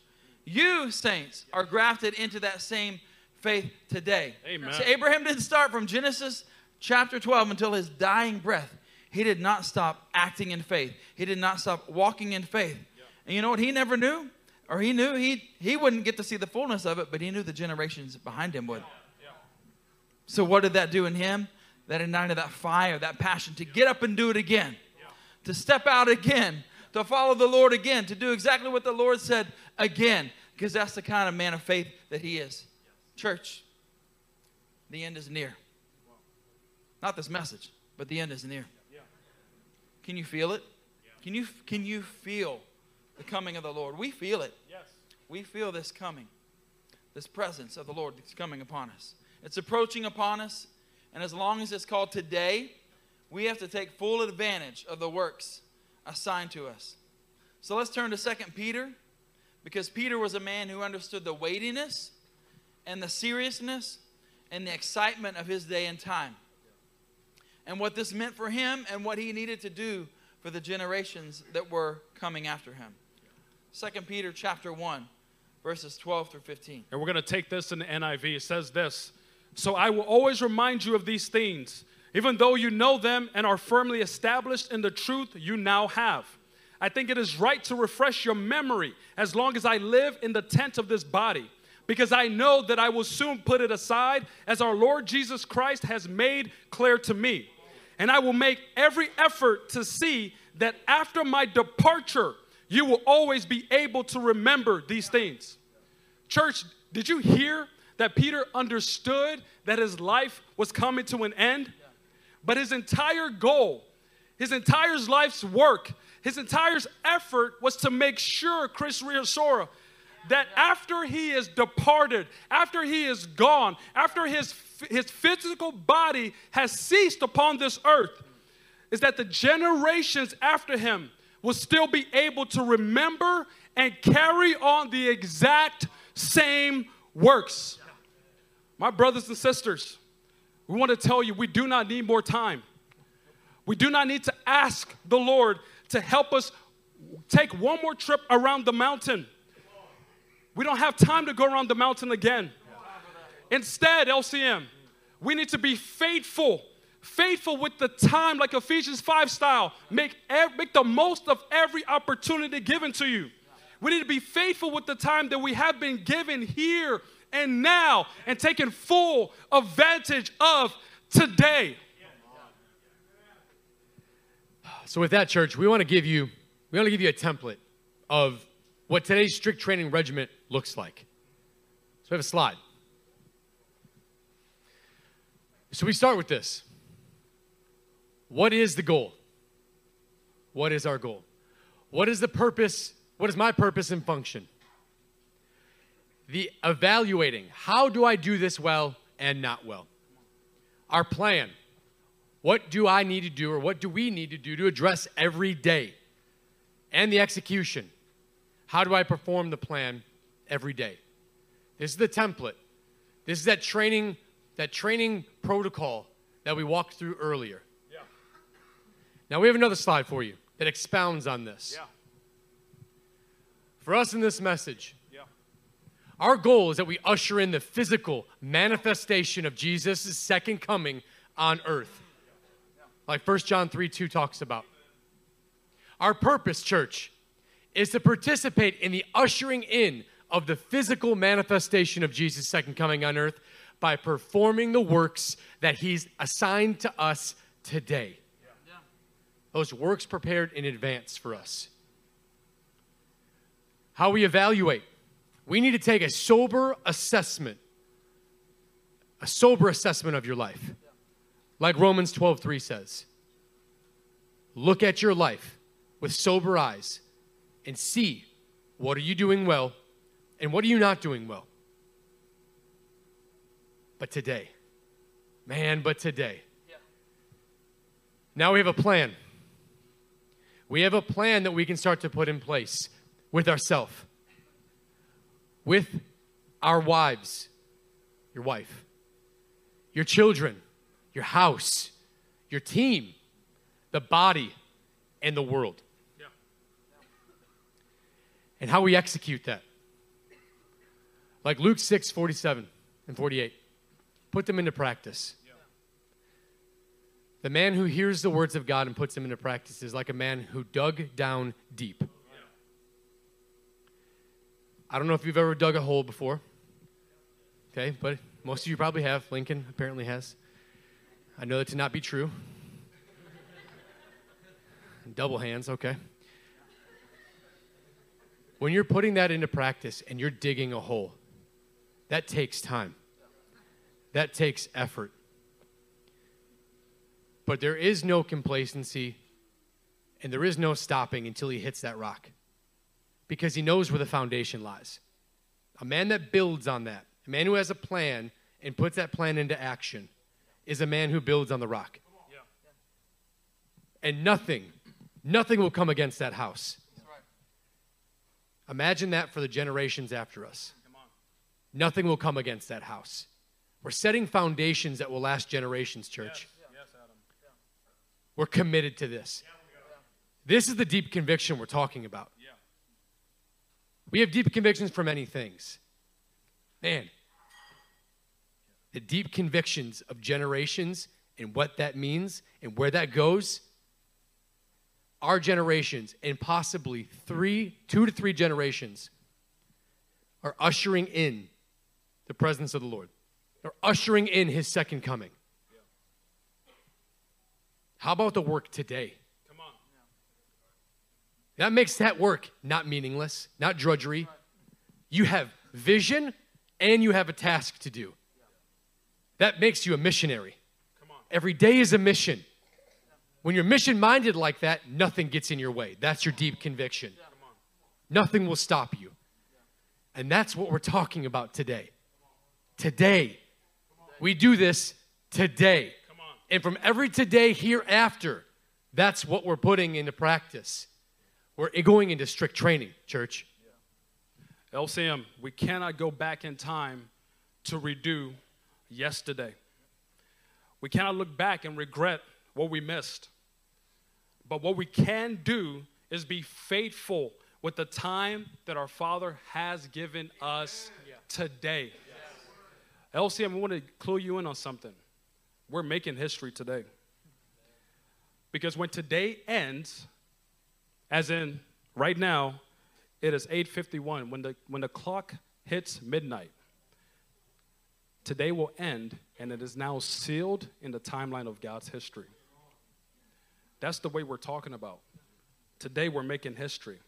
S1: you saints are grafted into that same faith today.
S2: Amen.
S1: See, Abraham didn't start from Genesis chapter 12 until his dying breath. He did not stop acting in faith. He did not stop walking in faith. And you know what he never knew? Or he knew he, he wouldn't get to see the fullness of it, but he knew the generations behind him would. So what did that do in him? That ignited that fire, that passion to get up and do it again, to step out again, to follow the Lord again, to do exactly what the Lord said again, because that's the kind of man of faith that he is. Church, the end is near. Not this message, but the end is near. Can you feel it? Can you can you feel the coming of the Lord? We feel it.
S2: Yes.
S1: We feel this coming. This presence of the Lord that's coming upon us. It's approaching upon us, and as long as it's called today, we have to take full advantage of the works assigned to us. So let's turn to 2 Peter, because Peter was a man who understood the weightiness and the seriousness and the excitement of his day and time, and what this meant for him and what he needed to do for the generations that were coming after him. 2 Peter chapter 1, verses 12 through 15.
S2: And we're going to take this in the NIV. It says this So I will always remind you of these things, even though you know them and are firmly established in the truth you now have. I think it is right to refresh your memory as long as I live in the tent of this body, because I know that I will soon put it aside, as our Lord Jesus Christ has made clear to me. And I will make every effort to see that after my departure, you will always be able to remember these things. Church, did you hear that Peter understood that his life was coming to an end? But his entire goal, his entire life's work, his entire effort was to make sure, Chris Riosora, that after he is departed, after he is gone, after his, his physical body has ceased upon this earth, is that the generations after him will still be able to remember and carry on the exact same works. My brothers and sisters, we want to tell you we do not need more time. We do not need to ask the Lord to help us take one more trip around the mountain. We don't have time to go around the mountain again. Instead, LCM, we need to be faithful, faithful with the time, like Ephesians 5 style. Make, make the most of every opportunity given to you. We need to be faithful with the time that we have been given here and now and taking full advantage of today.
S3: So with that, church, we want to give you we want to give you a template of what today's strict training regiment looks like. So we have a slide. So we start with this. What is the goal? What is our goal? What is the purpose? What is my purpose and function? The evaluating. How do I do this well and not well? Our plan. What do I need to do or what do we need to do to address every day? And the execution. How do I perform the plan every day? This is the template. This is that training, that training protocol that we walked through earlier.
S2: Yeah.
S3: Now we have another slide for you that expounds on this.
S2: Yeah.
S3: For us in this message. Our goal is that we usher in the physical manifestation of Jesus' second coming on earth. Like 1 John 3 2 talks about. Our purpose, church, is to participate in the ushering in of the physical manifestation of Jesus' second coming on earth by performing the works that He's assigned to us today. Those works prepared in advance for us. How we evaluate. We need to take a sober assessment, a sober assessment of your life. Like Romans 12 3 says. Look at your life with sober eyes and see what are you doing well and what are you not doing well. But today, man, but today. Now we have a plan. We have a plan that we can start to put in place with ourselves, with our wives, your wife, your children, your house, your team, the body, and the world.
S2: Yeah.
S3: And how we execute that. Like Luke 6 47 and 48. Put them into practice. The man who hears the words of God and puts them into practice is like a man who dug down deep. I don't know if you've ever dug a hole before. Okay, but most of you probably have. Lincoln apparently has. I know that to not be true. Double hands, okay. When you're putting that into practice and you're digging a hole, that takes time. That takes effort. But there is no complacency and there is no stopping until he hits that rock because he knows where the foundation lies. A man that builds on that, a man who has a plan and puts that plan into action, is a man who builds on the rock. And nothing, nothing will come against that house. Imagine that for the generations after us. Nothing will come against that house. We're setting foundations that will last generations, church. We're committed to this. This is the deep conviction we're talking about. We have deep convictions for many things. Man, the deep convictions of generations and what that means and where that goes, our generations and possibly three, two to three generations are ushering in the presence of the Lord. They're ushering in his second coming. How about the work today? That makes that work not meaningless, not drudgery. You have vision and you have a task to do. That makes you a missionary. Every day is a mission. When you're mission minded like that, nothing gets in your way. That's your deep conviction. Nothing will stop you. And that's what we're talking about today. Today. We do this today. And from every today hereafter, that's what we're putting into practice. We're going into strict training, church.
S2: LCM, we cannot go back in time to redo yesterday. We cannot look back and regret what we missed. But what we can do is be faithful with the time that our Father has given us today. LCM, I want to clue you in on something. We're making history today. Because when today ends, as in right now, it is 8:51 when the when the clock hits midnight. Today will end and it is now sealed in the timeline of God's history. That's the way we're talking about. Today we're making history.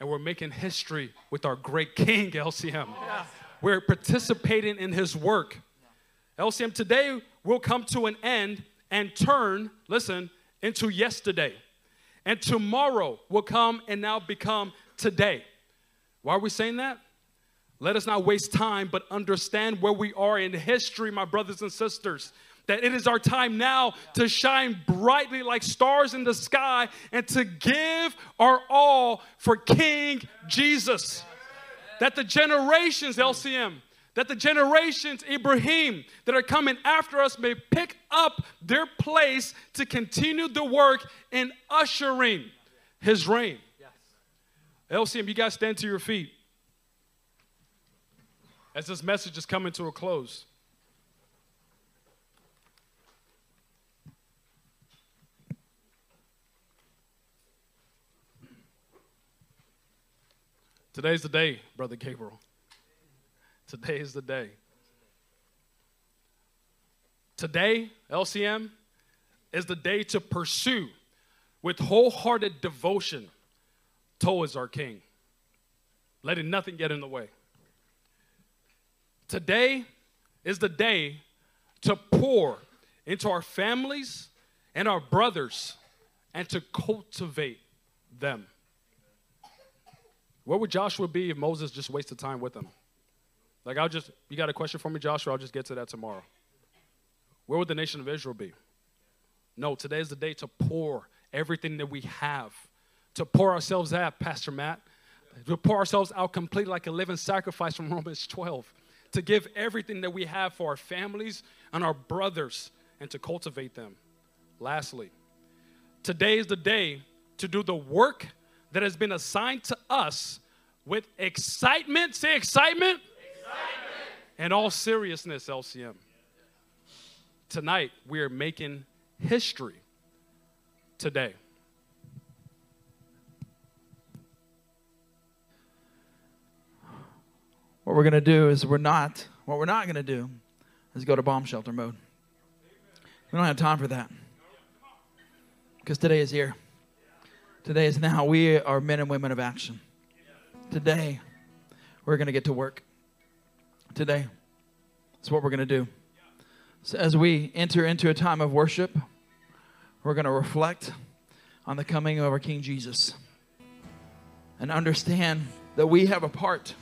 S2: And we're making history with our great king [laughs] LCM. We're participating in his work. LCM today will come to an end and turn, listen, into yesterday. And tomorrow will come and now become today. Why are we saying that? Let us not waste time, but understand where we are in history, my brothers and sisters. That it is our time now to shine brightly like stars in the sky and to give our all for King Jesus. That the generations, LCM, that the generations, Ibrahim, that are coming after us may pick up their place to continue the work in ushering his reign. Yes. LCM, you guys stand to your feet as this message is coming to a close. Today's the day, Brother Gabriel. Today is the day. Today, LCM, is the day to pursue with wholehearted devotion towards our King, letting nothing get in the way. Today is the day to pour into our families and our brothers and to cultivate them. Where would Joshua be if Moses just wasted time with him? Like, I'll just, you got a question for me, Joshua? I'll just get to that tomorrow. Where would the nation of Israel be? No, today is the day to pour everything that we have, to pour ourselves out, Pastor Matt, to pour ourselves out completely like a living sacrifice from [laughs] Romans 12, to give everything that we have for our families and our brothers and to cultivate them. Lastly, today is the day to do the work that has been assigned to us with excitement. Say excitement. And all seriousness, LCM. Tonight, we are making history today.
S1: What we're going to do is we're not, what we're not going to do is go to bomb shelter mode. We don't have time for that. Because today is here. Today is now. We are men and women of action. Today, we're going to get to work. Today, that's what we're going to do. So, as we enter into a time of worship, we're going to reflect on the coming of our King Jesus and understand that we have a part.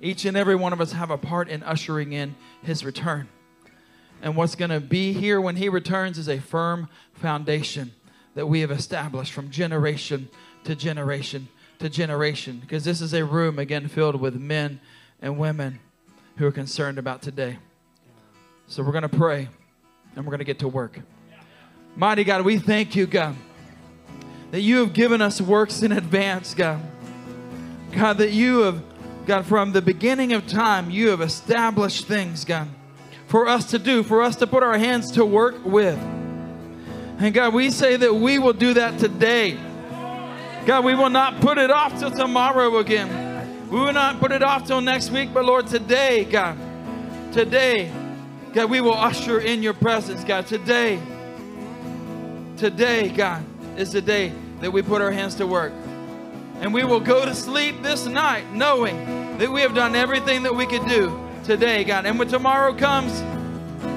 S1: Each and every one of us have a part in ushering in his return. And what's going to be here when he returns is a firm foundation that we have established from generation to generation to generation. Because this is a room, again, filled with men and women who are concerned about today. So we're going to pray and we're going to get to work. Mighty God, we thank you, God, that you have given us works in advance, God. God, that you have, God, from the beginning of time, you have established things, God, for us to do, for us to put our hands to work with. And God, we say that we will do that today. God, we will not put it off till tomorrow again. We will not put it off till next week, but Lord, today, God, today, God, we will usher in your presence, God. Today, today, God, is the day that we put our hands to work. And we will go to sleep this night knowing that we have done everything that we could do today, God. And when tomorrow comes,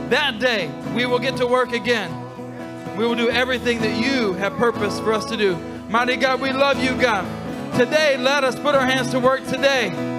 S1: that day, we will get to work again. We will do everything that you have purpose for us to do. Mighty God, we love you, God. Today, let us put our hands to work today